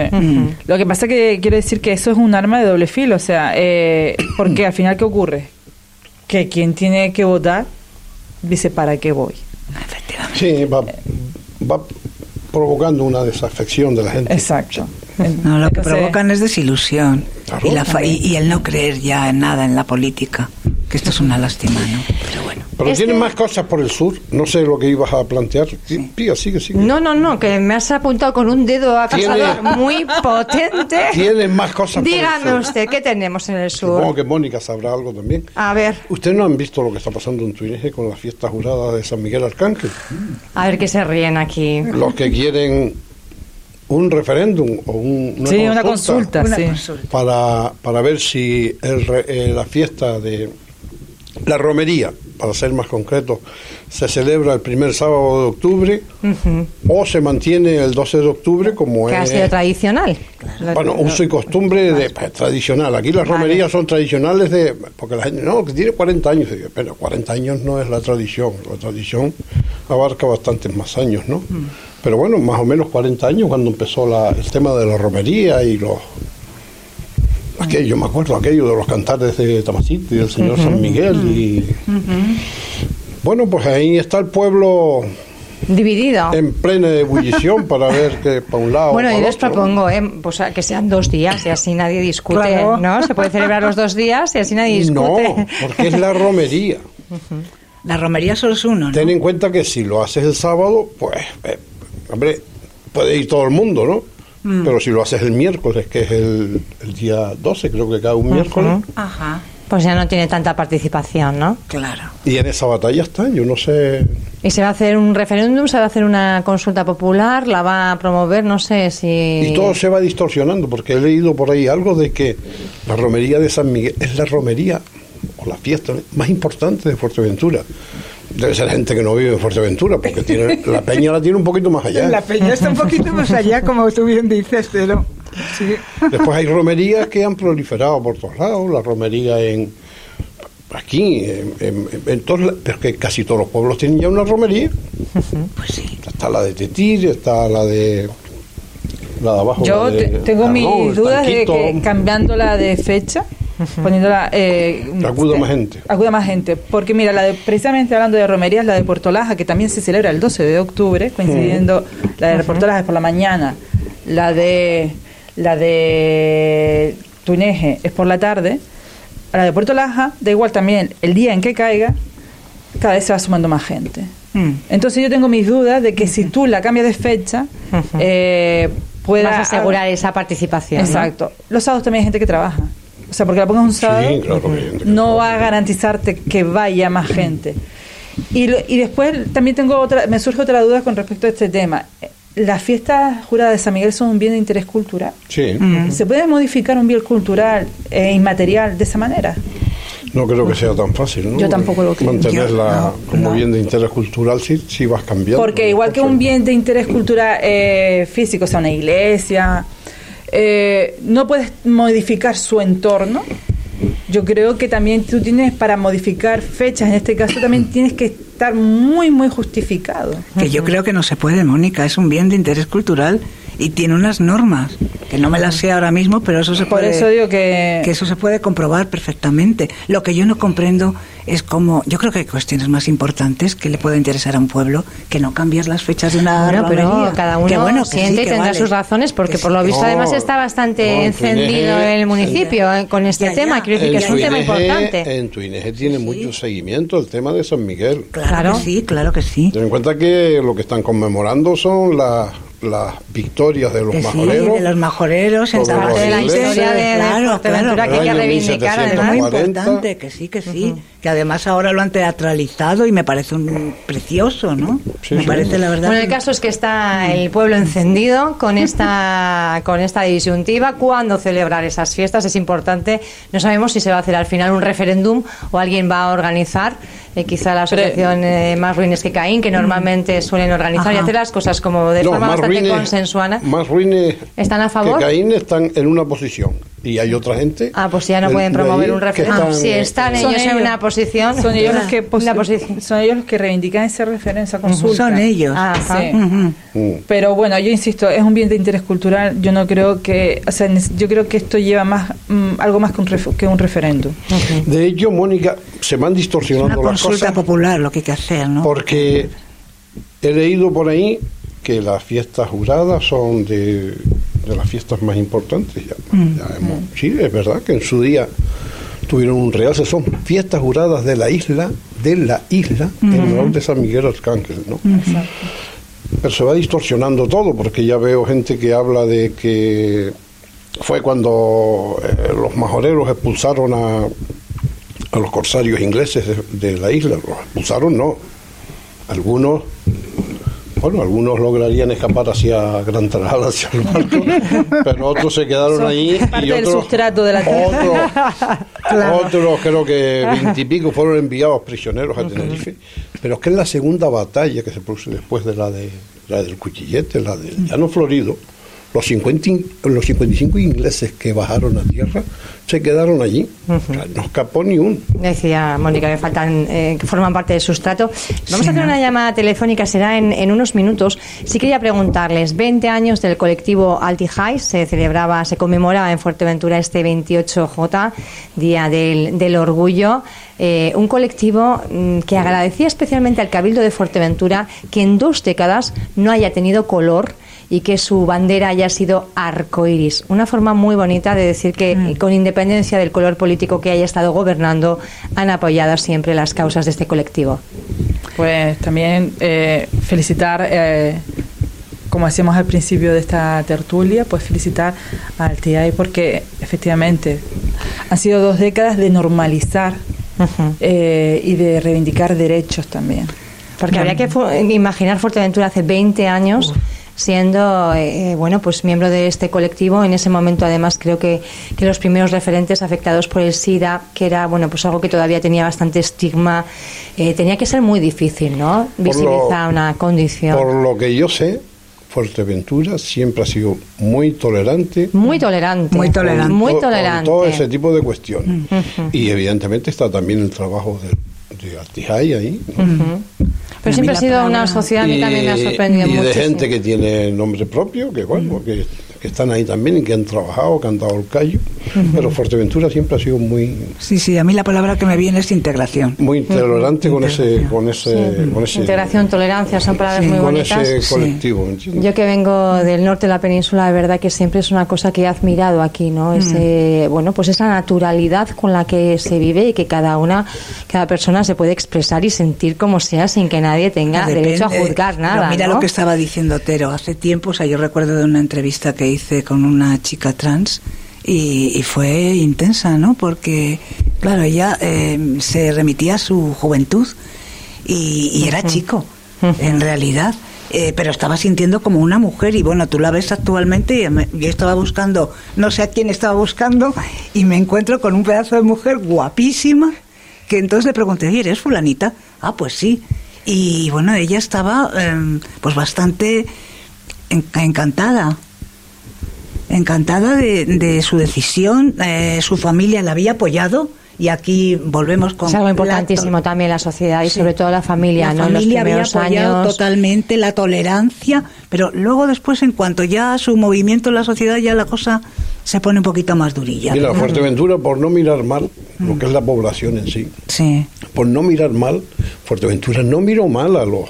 Lo que pasa que quiero decir que eso es un arma de doble filo, o sea, eh, porque al final, ¿qué ocurre? Que quien tiene que votar dice, ¿para qué voy? Efectivamente. Sí, va, va provocando una desafección de la gente. Exacto. No, lo que provocan es desilusión Claro. y, la fa- y, y el no creer ya en nada en la política, que esto es una lástima, ¿no? Pero bueno. Pero Este- tienen más cosas por el sur. No sé lo que ibas a plantear. Sí, Pía, sigue, sigue. No, no, no, que me has apuntado con un dedo acusador Tiene- muy potente. Tienen más cosas por el Dígame sur. usted, ¿qué tenemos en el Supongo sur? que Mónica sabrá algo también. A ver, ¿Ustedes no han visto lo que está pasando en Túnez con la fiesta jurada de San Miguel Arcángel? a ver qué se ríen aquí. Los que quieren un referéndum o un- una sí, consulta, una consulta, Una sí. consulta. para, para ver si el re- eh, la fiesta de la romería, para ser más concreto, se celebra el primer sábado de octubre o se mantiene el 12 de octubre como Que ha es sido tradicional. bueno, uso y costumbre de, pues, tradicional. Aquí las Vale. romerías son tradicionales de porque la gente no, que tiene 40 años, pero 40 años no es la tradición, la tradición abarca bastantes más años, ¿no? Mm. Pero bueno, más o menos 40 años cuando empezó la- el tema de la romería y los aquello, yo me acuerdo aquello de los cantares de Tamasito y del señor San Miguel y bueno, pues ahí está el pueblo Dividido. en plena ebullición para ver que para un lado Bueno, para yo el les otro. propongo eh, pues, que sean dos días y así nadie discute, Claro. ¿no? Se puede celebrar los dos días y así nadie discute. No, porque es la romería. La romería solo es uno, ¿no? Ten en cuenta que si lo haces el sábado, pues, eh, hombre, puede ir todo el mundo, ¿no? Mm. Pero si lo haces el miércoles, que es el, el día 12, creo que cae un miércoles, Ajá. Pues ya no tiene tanta participación, ¿no? Claro. Y en esa batalla están, yo no sé. ¿Y se va a hacer un referéndum? ¿Se va a hacer una consulta popular? ¿La va a promover? No sé si... Y todo se va distorsionando, porque he leído por ahí algo de que la romería de San Miguel es la romería o la fiesta más importante de Fuerteventura. Debe ser gente que no vive en Fuerteventura, porque tiene, la peña la tiene un poquito más allá. La peña está un poquito más allá, como tú bien dices, pero... Sí. Después hay romerías que han proliferado por todos lados, la romería en aquí, en, en- en todos la- pero que casi todos los pueblos tienen ya una romería. Pues sí. Está la de Tetir, está la de la de abajo. Yo la de te- tengo mis dudas de que cambiándola de fecha, poniéndola... Eh, acuda más gente. Acuda más gente. Porque mira, la de, precisamente hablando de romerías, la de Puerto Laja, que también se celebra el 12 de octubre, coincidiendo la de Puerto Laja es por la mañana, la de la de Tuneje es por la tarde, la de Puerto Laja, da igual también el día en que caiga, cada vez se va sumando más gente. Mm. Entonces yo tengo mis dudas de que si tú la cambias de fecha, eh, pueda Vas a asegurar esa participación. ¿no? Exacto. Los sábados también hay gente que trabaja. O sea, porque la pongas un sábado, Sí, claro, no va a garantizarte que vaya más gente. Y, lo- y después también tengo otra, me surge otra duda con respecto a este tema. ¿Las fiestas juradas de San Miguel son un bien de interés cultural? Sí, Mm. ¿Se puede modificar un bien cultural e inmaterial de esa manera? no creo que sea tan fácil, ¿no? Yo tampoco lo creo. Mantenerla Yo- no, como no. bien de interés cultural si, si vas cambiando. Porque igual que un bien de interés cultural eh, físico, o sea, una iglesia, eh, no puedes modificar su entorno. Yo creo que también tú tienes para modificar fechas, en este caso también tienes que estar muy, muy justificado. Que yo creo que no se puede, Mónica. Es un bien de interés cultural y tiene unas normas que no me las sé ahora mismo, pero eso se Por puede. eso digo que... que eso se puede comprobar perfectamente. Lo que yo no comprendo es cómo, yo creo que hay cuestiones más importantes que le puede interesar a un pueblo que no cambiar las fechas de una Bueno, pero cada uno Que bueno, que sí, siente y que tendrá vale. sus razones, porque Que por sí, lo visto No, además está bastante no, encendido el municipio eh, con este Ya, tema. ya. Quiero decir que es un tema importante. En Tuineje tiene mucho seguimiento el tema de San Miguel. Claro, Claro. que sí, claro que sí. Ten en cuenta que lo que están conmemorando son las, las victorias de los Que sí, majoreros. de los majoreros en Parte de la historia de, Claro, Fuerteventura claro. que hay que reivindicar, Es 1740. muy además. importante, que sí, que sí. Que además ahora lo han teatralizado y me parece un precioso, ¿no? Sí, me sí. parece la verdad. Bueno, el caso es que está el pueblo encendido con esta con esta disyuntiva. ¿Cuándo celebrar esas fiestas? Es importante. No sabemos si se va a hacer al final un referéndum o alguien va a organizar. Eh, quizá la asociación eh, Más Ruines que Caín, que normalmente suelen organizar y hacer las cosas como de No, forma más bastante ruines- consensuada. Más ruines ¿Están a favor? que Caín están en una posición y hay otra gente. Ah, pues ya no de- pueden de promover un referéndum. Si eh, están Son ellos en ellos. una posición, Son ellos los que posición. son ellos los que reivindican ese referencia consulta. Son ellos. Ah, Sí. Pero bueno, yo insisto, es un bien de interés cultural. Yo no creo que, o sea, yo creo que esto lleva más mm, algo más que un, ref- que un referéndum. De hecho, Mónica, se van Una distorsionando las consulta cosas popular lo que hay que hacer, ¿no? porque he leído por ahí que las fiestas juradas son de, de las fiestas más importantes. Ya, Mm. ya hemos- sí, es verdad que en su día tuvieron un realce, son fiestas juradas de la isla, de la isla, en honor de San Miguel Arcángel, ¿no? Pero se va distorsionando todo, porque ya veo gente que habla de que fue cuando eh, los majoreros expulsaron a, a los corsarios ingleses de, de la isla. Los expulsaron, no. Algunos, bueno, algunos lograrían escapar hacia Gran Tarajal, hacia el barco, pero otros se quedaron Son allí. parte y del otros, sustrato de la otros, otros creo que veintipico fueron enviados prisioneros a Tenerife. Pero es que en la segunda batalla que se produce después de la, de, la del cuchillete, la del llano florido, los, 50, in- los 55 ingleses que bajaron a tierra se quedaron allí. No escapó ni uno. Decía Mónica que faltan, eh, que forman parte del sustrato. Vamos Sí, a hacer una llamada telefónica, será en, en unos minutos. Sí quería preguntarles, 20 años del colectivo Altihai, se celebraba, se conmemoraba en Fuerteventura este 28J, Día del, del Orgullo. Eh, un colectivo mm, que agradecía especialmente al Cabildo de Fuerteventura que en dos décadas no haya tenido color y que su bandera haya sido arcoiris. Una forma muy bonita de decir que, Mm. con independencia del color político que haya estado gobernando, han apoyado siempre las causas de este colectivo. Pues también eh, felicitar, eh, como hacíamos al principio de esta tertulia, pues felicitar al TIAI porque efectivamente han sido dos décadas de normalizar eh, y de reivindicar derechos también. Porque habría que imaginar Fuerteventura hace 20 años siendo eh, bueno pues miembro de este colectivo en ese momento además creo que, que los primeros referentes afectados por el SIDA que era bueno pues algo que todavía tenía bastante estigma eh, tenía que ser muy difícil no lo- visibilizar una condición Por lo que yo sé, Fuerteventura siempre ha sido muy tolerante. muy tolerante Muy tolerante. muy con to- con tolerante todo ese tipo de cuestiones. Y evidentemente está también el trabajo de, de Artijay ahí. ¿no? Pero siempre ha sido una palabra- sociedad a mí también me ha sorprendido y de mucho gente que tiene nombre propio, que bueno, que, que están ahí también y que han trabajado, que han dado el callo. Pero Fuerteventura siempre ha sido muy Sí, sí, a mí la palabra que me viene es integración. muy tolerante con ese con ese con ese integración tolerancia son palabras Sí. muy con bonitas ese Sí. colectivo, ¿entiendes? Yo que vengo del norte de la península, de verdad que siempre es una cosa que he admirado aquí, ¿no? Ese, bueno, pues esa naturalidad con la que se vive y que cada una, cada persona se puede expresar y sentir como sea sin que nadie tenga Depende, derecho a juzgar pero nada. mira ¿no? lo que estaba diciendo Tero hace tiempo, o sea, yo recuerdo de una entrevista que hice con una chica trans y, y fue intensa, ¿no? Porque, claro, ella eh, se remitía a su juventud y, y era chico, en realidad. eh, pero estaba sintiendo como una mujer y bueno, tú la ves actualmente y me- yo estaba buscando, no sé a quién estaba buscando y me encuentro con un pedazo de mujer guapísima que entonces le pregunté, oye, ¿eres fulanita? Ah, pues sí. Y bueno, ella estaba em, pues bastante en- encantada. Encantada de, de su decisión, eh, su familia la había apoyado y aquí volvemos con Es algo la importantísimo to- también la sociedad y Sí. sobre todo la familia, la ¿no? familia en los había apoyado años. totalmente la tolerancia, pero luego después, en cuanto ya su movimiento en la sociedad, ya la cosa se pone un poquito más durilla. Mira, Fuerteventura, por no mirar mal lo que es la población en sí, Sí, por no mirar mal, Fuerteventura no miró mal a los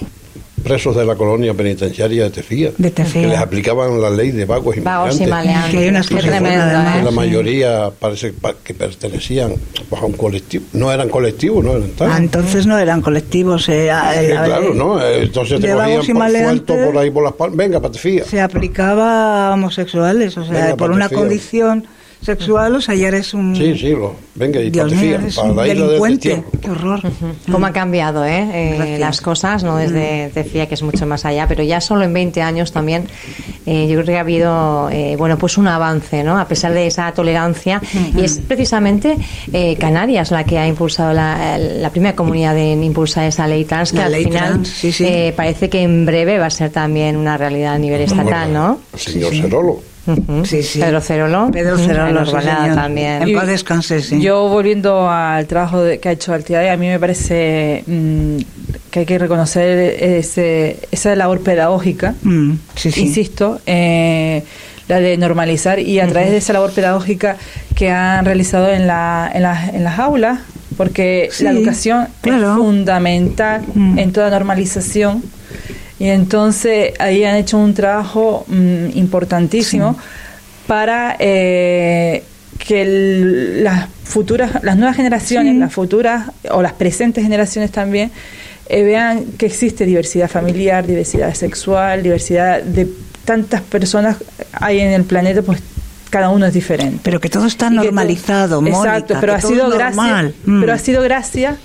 presos de la colonia penitenciaria de Tefía, De Tefía. que les aplicaban la ley de vagos y Vagos y maleantes. maleantes. Que hay unas buenas, además. ¿eh? La mayoría parece pa- que pertenecían pues, a un colectivo. No eran colectivos, no eran tal. Ah, entonces no eran colectivos. eh, a- Sí, la- claro, ¿no? Eh, Entonces te cogían por- maleantes. por ahí por las palmas. Venga, para Tefía. se aplicaba a homosexuales, o sea, Venga, por una condición sexual, o sea, ya eres un... Sí, sí, lo, venga, y Dios mío, Tefía, eres para un la delincuente. Qué horror. cómo ha cambiado ¿eh? Eh, las cosas, no desde decía que es mucho más allá, pero ya solo en 20 años también eh, yo creo que ha habido eh, bueno pues un avance, ¿no? A pesar de esa tolerancia y es precisamente eh, Canarias la que ha impulsado la, la primera comunidad en impulsar esa ley trans que La al ley final trans, sí, sí. eh, parece que en breve va a ser también una realidad a nivel estatal, ¿no? El señor Sí, sí. Ujú. Sí, sí. Pedro Cerolo. Pedro. Cerolo, sí, también. En paz descanse, sí. Yo volviendo al trabajo de- que ha hecho Altidad, a mí me parece mm, que hay que reconocer ese, esa labor pedagógica, Mm, insisto, eh, la de normalizar y a través de esa labor pedagógica que han realizado en, la, en, las- en las aulas, porque la educación claro. es fundamental Mm. en toda normalización. Y entonces ahí han hecho un trabajo mm, importantísimo para eh, que el- las futuras, las nuevas generaciones, Sí. las futuras o las presentes generaciones también eh, vean que existe diversidad familiar, diversidad sexual, diversidad de tantas personas hay en el planeta, pues cada uno es diferente. Pero que todo está normalizado, Mónica, Exacto, pero ha sido gracias. Mm. pero ha sido gracias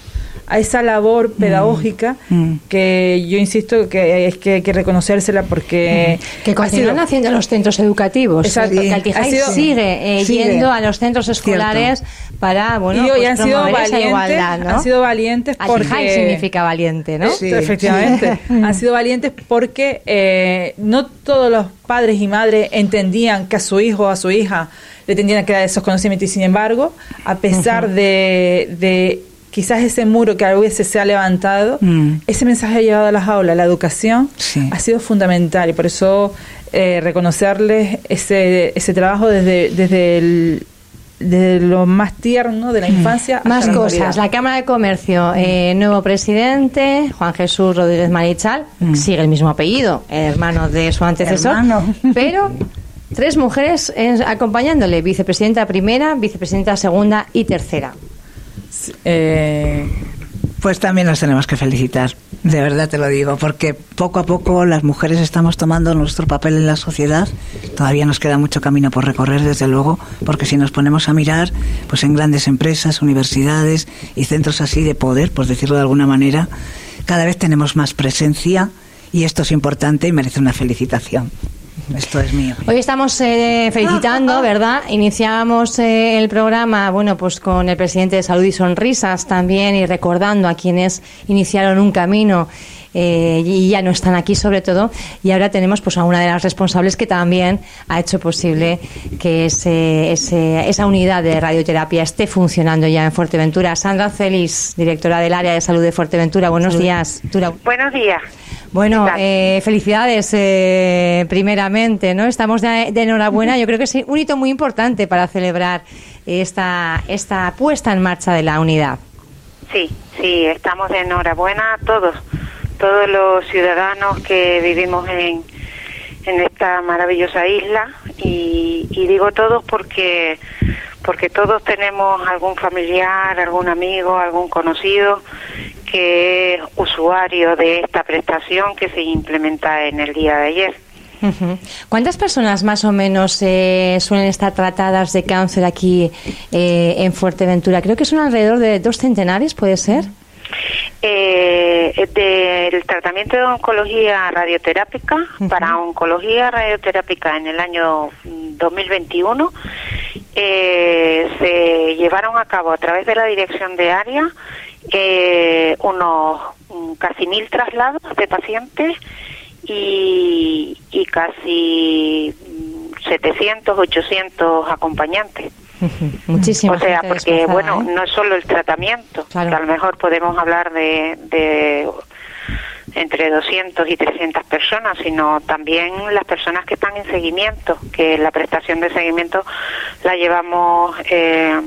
a esa labor pedagógica Mm. que yo insisto que es que hay que reconocérsela porque Que ha continúan haciendo los centros educativos. Exacto. Porque. Altijay Ha sido- sigue, eh, Sigue. yendo a los centros escolares para bueno, y hoy pues han sido valientes, igualdad, ¿no? han sido valientes porque Altijay significa valiente, ¿no? Sí. Efectivamente, han sido valientes porque eh, no todos los padres y madres entendían que a su hijo o a su hija le tendrían que dar esos conocimientos y sin embargo, a pesar de, de quizás ese muro que a veces se ha levantado, Mm. ese mensaje ha llegado a las aulas, la educación Sí. ha sido fundamental y por eso eh, reconocerles ese, ese trabajo desde, desde, el- lo más tierno de la infancia. hasta Más la cosas. La Cámara de Comercio, eh, nuevo presidente, Juan Jesús Rodríguez Marichal, sigue el mismo apellido, hermano de su antecesor, Hermano. pero tres mujeres eh, acompañándole, vicepresidenta primera, vicepresidenta segunda y tercera. Eh, Pues también las tenemos que felicitar. De verdad te lo digo, porque poco a poco las mujeres estamos tomando nuestro papel en la sociedad. Todavía nos queda mucho camino por recorrer, desde luego, porque si nos ponemos a mirar, pues en grandes empresas, universidades y centros así de poder, por decirlo de alguna manera, cada vez tenemos más presencia y esto es importante y merece una felicitación. Esto es mío. Hoy estamos eh, felicitando, ¿verdad? Iniciamos eh, el programa, bueno, pues con el presidente de Salud y Sonrisas también y recordando a quienes iniciaron un camino eh, y ya no están aquí sobre todo y ahora tenemos pues a una de las responsables que también ha hecho posible que ese, esa unidad de radioterapia esté funcionando ya en Fuerteventura. Sandra Celis, directora del área de salud de Fuerteventura, buenos días. Buenos días. Bueno, eh, felicidades eh, primeramente, ¿no? Estamos de, enhorabuena. Yo creo que es un hito muy importante para celebrar esta, esta puesta en marcha de la unidad. Sí, sí, estamos de enhorabuena todos, todos los ciudadanos que vivimos en, en esta maravillosa isla y, y digo todos porque porque todos tenemos algún familiar, algún amigo, algún conocido que es usuario de esta prestación que se implementa en el día de ayer. ¿Cuántas personas más o menos eh, suelen estar tratadas de cáncer aquí eh, en Fuerteventura? Creo que son alrededor de dos centenares, ¿puede ser? Eh, del tratamiento de oncología radioterápica para oncología radioterápica en el año 2021 eh, se llevaron a cabo a través de la dirección de área eh, unos mm, casi mil traslados de pacientes y, y casi 700, mm, 800 acompañentes. Muchísimo. O sea, porque, bueno, ¿eh? no es solo el tratamiento, a lo mejor podemos hablar de, de entre 200 y 300 personas, sino también las personas que están en seguimiento, que la prestación de seguimiento la llevamos eh,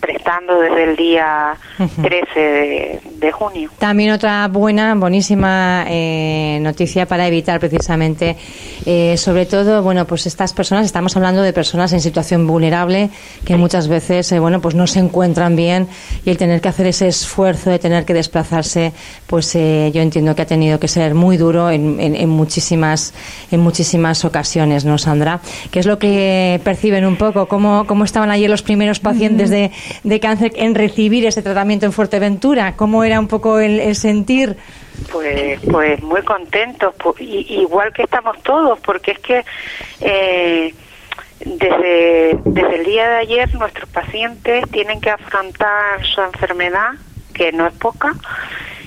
prestando desde el día 13 de, junio. También otra buena, buenísima eh, noticia para evitar precisamente, eh, sobre todo, bueno, pues estas personas, estamos hablando de personas en situación vulnerable que muchas veces, eh, bueno, pues no se encuentran bien y el tener que hacer ese esfuerzo de tener que desplazarse, pues yo entiendo que ha tenido que ser muy duro en, en, muchísimas, en muchísimas ocasiones, ¿no, Sandra? ¿Qué es lo que perciben un poco? ¿Cómo, cómo estaban ayer los primeros pacientes de de cáncer en recibir ese tratamiento en Fuerteventura? ¿Cómo era un poco el, sentir? Pues, pues muy contentos, igual que estamos todos, porque es que eh, desde, desde el día de ayer nuestros pacientes tienen que afrontar su enfermedad, que no es poca,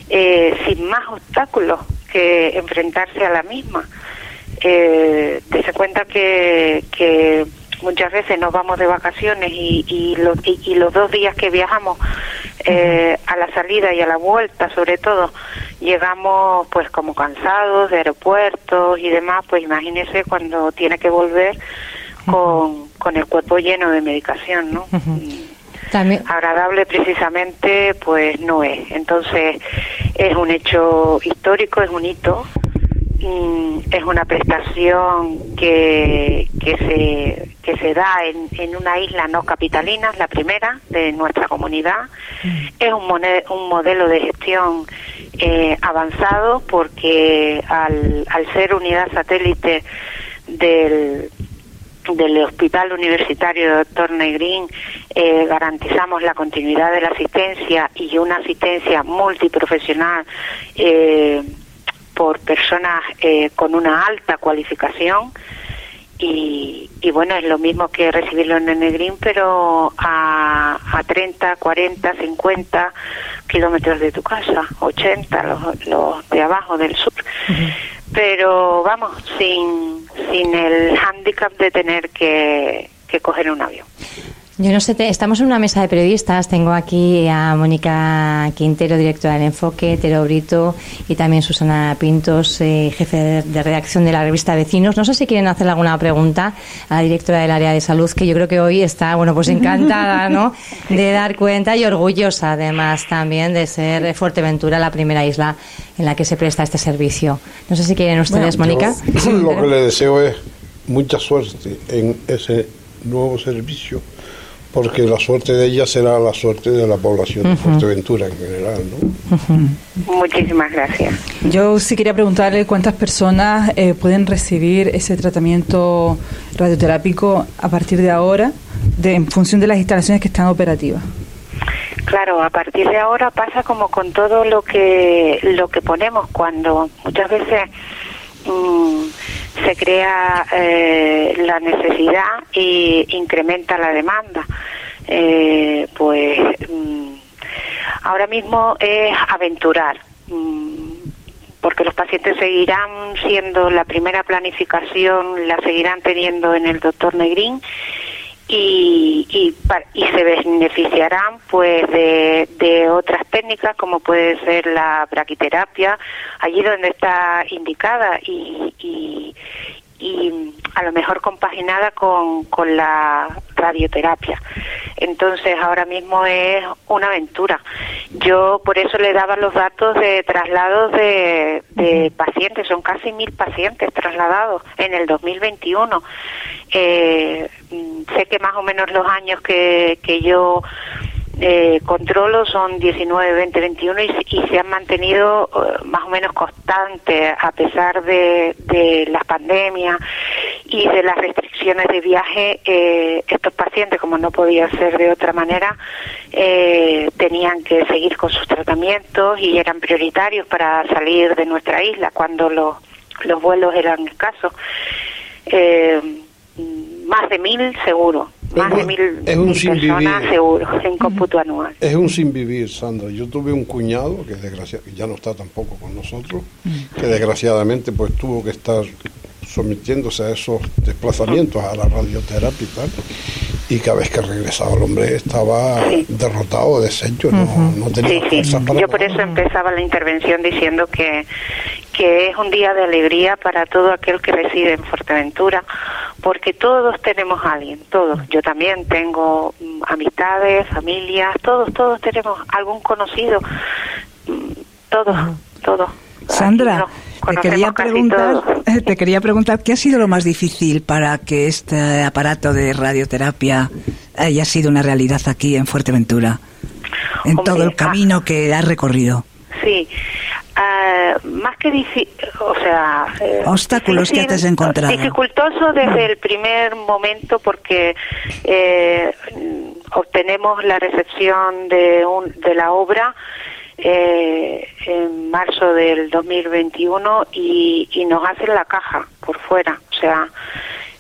eh, sin más obstáculos que enfrentarse a la misma. Eh, cuenta que muchas veces nos vamos de vacaciones y, y, y, los dos días que viajamos eh, a la salida y a la vuelta sobre todo llegamos pues como cansados de aeropuertos y demás pues imagínese cuando tiene que volver con, con el cuerpo lleno de medicación no También. agradable precisamente pues no es. Entonces es un hecho histórico es un hito es una prestación que, que, se, que se da en, en una isla no capitalina, la primera de nuestra comunidad. Mm. Es un, un modelo de gestión eh, avanzado porque al, al ser unidad satélite del, del Hospital Universitario Dr. Negrín eh, garantizamos la continuidad de la asistencia y una asistencia multiprofesional eh, por personas eh, con una alta cualificación y, y, bueno, es lo mismo que recibirlo en el Negrín, pero a, a 30, 40, 50 kilómetros de tu casa, 80 los, los de abajo del sur. Pero vamos, sin, sin el hándicap de tener que, que coger un avión. Yo no sé, estamos en una mesa de periodistas. Tengo aquí a Mónica Quintero, directora del Enfoque, Tero Brito y también Susana Pintos, eh, jefe de, redacción de la revista Vecinos. No sé si quieren hacerle alguna pregunta a la directora del área de salud, que yo creo que hoy está, bueno, pues encantada, ¿no? De dar cuenta y orgullosa, además, también de ser Fuerteventura la primera isla en la que se presta este servicio. No sé si quieren ustedes, Mónica. Lo que le deseo es mucha suerte en ese nuevo servicio porque la suerte de ella será la suerte de la población de Fuerteventura en general. ¿no? Muchísimas gracias. Yo sí quería preguntarle cuántas personas eh, pueden recibir ese tratamiento radioterápico a partir de ahora, de, en función de las instalaciones que están operativas. Claro, a partir de ahora pasa como con todo lo que lo que ponemos cuando muchas veces mm, se crea eh, la necesidad y incrementa la demanda. Eh, pues mm, ahora mismo es aventurar, mm, porque los pacientes seguirán siendo la primera planificación, la seguirán teniendo en el doctor Negrín y, y, y, se beneficiarán pues de, de, otras técnicas como puede ser la braquiterapia allí donde está indicada y, y, y a lo mejor compaginada con, con la radioterapia. Entonces ahora mismo es una aventura. Yo por eso le daba los datos de traslados de, de pacientes, son casi mil pacientes trasladados en el 2021. Eh, sé que más o menos los años que, que yo eh, controlo son 19, 20, 21 y, se han mantenido uh, más o menos constantes a pesar de, de las pandemias y de las restricciones de viaje. Eh, estos pacientes, como no podía ser de otra manera, eh, tenían que seguir con sus tratamientos y eran prioritarios para salir de nuestra isla cuando los, los vuelos eran escasos. Eh, más de mil seguro, más Es de un- mil, es un mil sin personas vivir. seguro en cómputo anual. Es un sin vivir, Sandra. Yo tuve un cuñado que desgracia- que ya no está tampoco con nosotros, que desgraciadamente pues tuvo que estar sometiéndose a esos desplazamientos a la radioterapia y tal. Y cada vez que regresaba el hombre estaba Sí. derrotado, deshecho, no, no tenía Sí, sí. fuerzas para Yo por eso empezaba la intervención diciendo que, que es un día de alegría para todo aquel que reside en Fuerteventura, porque todos tenemos a alguien, todos. Yo también tengo mm, amistades, familias, todos, todos tenemos algún conocido, mm, todos, todos. Sandra, te quería preguntar, te quería preguntar qué ha sido lo más difícil para que este aparato de radioterapia haya sido una realidad aquí en Fuerteventura, en Hombre, todo el ah. camino que has recorrido. Sí, ah, más que difícil, o sea... eh, Obstáculos que te has encontrado. Dificultoso desde el primer momento porque eh, obtenemos la recepción de, un, de la obra eh, en marzo del 2021 y, y nos hacen la caja por fuera, o sea...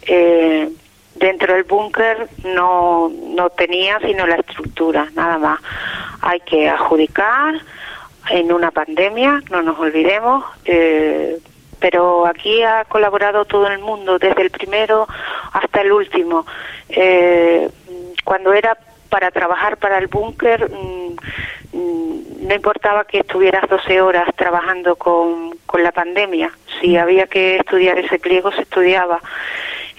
Eh, dentro del búnker no, no tenía sino la estructura, nada más. Hay que adjudicar en una pandemia, no nos olvidemos, eh, pero aquí ha colaborado todo el mundo, desde el primero hasta el último. Eh, cuando era para trabajar para el búnker, mm, mm, no importaba que estuvieras 12 horas trabajando con, con la pandemia, si había que estudiar ese pliego se estudiaba.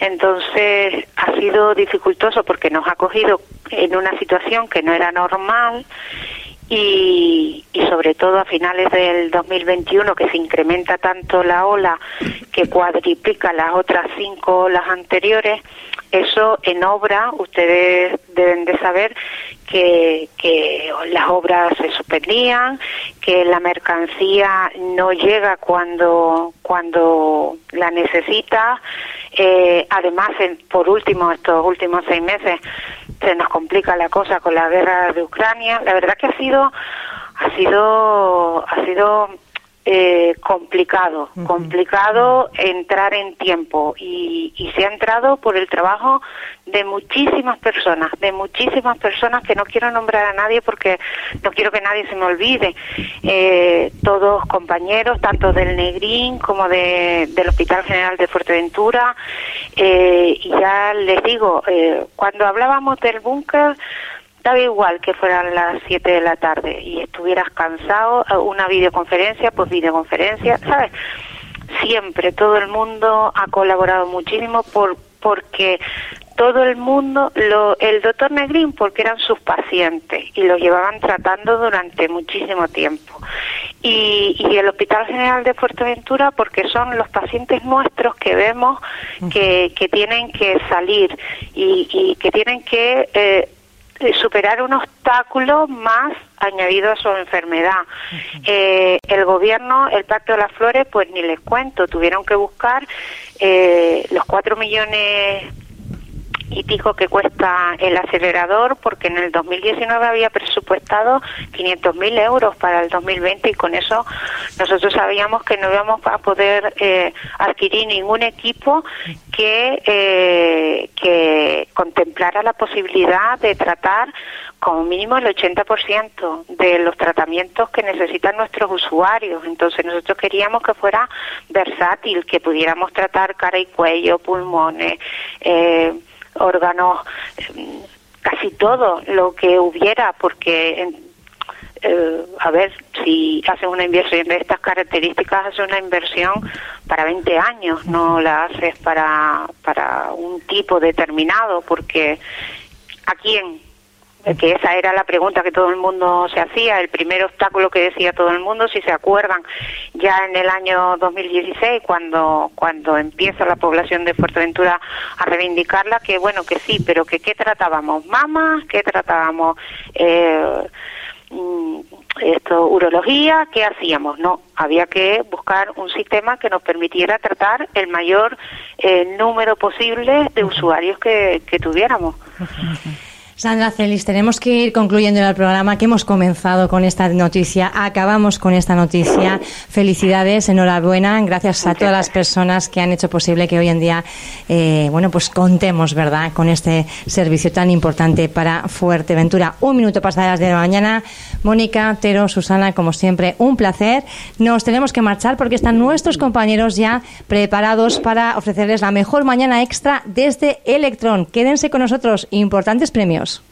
Entonces ha sido dificultoso porque nos ha cogido en una situación que no era normal y, y sobre todo a finales del 2021 que se incrementa tanto la ola que cuadriplica las otras cinco olas anteriores, eso en obra ustedes deben de saber que, que las obras se suspendían, que la mercancía no llega cuando, cuando la necesita. Eh, además, por último, estos últimos seis meses se nos complica la cosa con la guerra de Ucrania. La verdad que ha sido, ha sido, ha sido eh, complicado, complicado entrar en tiempo y, y se ha entrado por el trabajo de muchísimas personas, de muchísimas personas que no quiero nombrar a nadie porque no quiero que nadie se me olvide. Eh, todos compañeros, tanto del Negrín como de, del Hospital General de Fuerteventura. Eh, y ya les digo, eh, cuando hablábamos del búnker, daba igual que fueran las 7 de la tarde y estuvieras cansado, eh, una videoconferencia, pues videoconferencia, ¿sabes? Siempre todo el mundo ha colaborado muchísimo por porque todo el mundo, lo, el doctor Negrín, porque eran sus pacientes y los llevaban tratando durante muchísimo tiempo. Y, y el Hospital General de Fuerteventura, porque son los pacientes nuestros que vemos que, que tienen que salir y, que tienen que eh, superar un obstáculo más añadido a su enfermedad. Eh, el gobierno, el Pacto de las Flores, pues ni les cuento, tuvieron que buscar eh, los cuatro millones y pico que cuesta el acelerador porque en el 2019 había presupuestado 500.000 euros para el 2020 y con eso nosotros sabíamos que no íbamos a poder eh, adquirir ningún equipo que, eh, que contemplara la posibilidad de tratar como mínimo el 80% de los tratamientos que necesitan nuestros usuarios. Entonces nosotros queríamos que fuera versátil, que pudiéramos tratar cara y cuello, pulmones, eh, órganos, eh, casi todo lo que hubiera, porque eh, a ver, si haces una inversión de estas características, haces una inversión para 20 años, no la haces para, para un tipo determinado, porque ¿a quién que esa era la pregunta que todo el mundo se hacía, el primer obstáculo que decía todo el mundo, si se acuerdan, ya en el año 2016, cuando, cuando empieza la población de Fuerteventura a reivindicarla, que bueno, que sí, pero que qué tratábamos, mamas, qué tratábamos, eh, mm, esto, urología, ¿qué hacíamos? No, había que buscar un sistema que nos permitiera tratar el mayor eh, número posible de usuarios que, que tuviéramos. Sandra Celis, tenemos que ir concluyendo el programa que hemos comenzado con esta noticia, acabamos con esta noticia. Felicidades, enhorabuena, gracias a todas las personas que han hecho posible que hoy en día, eh, bueno, pues contemos, ¿verdad?, con este servicio tan importante para Fuerteventura. Un minuto pasadas de la mañana. Mónica, Tero, Susana, como siempre, un placer. Nos tenemos que marchar porque están nuestros compañeros ya preparados para ofrecerles la mejor mañana extra desde Electron. Quédense con nosotros, importantes premios años.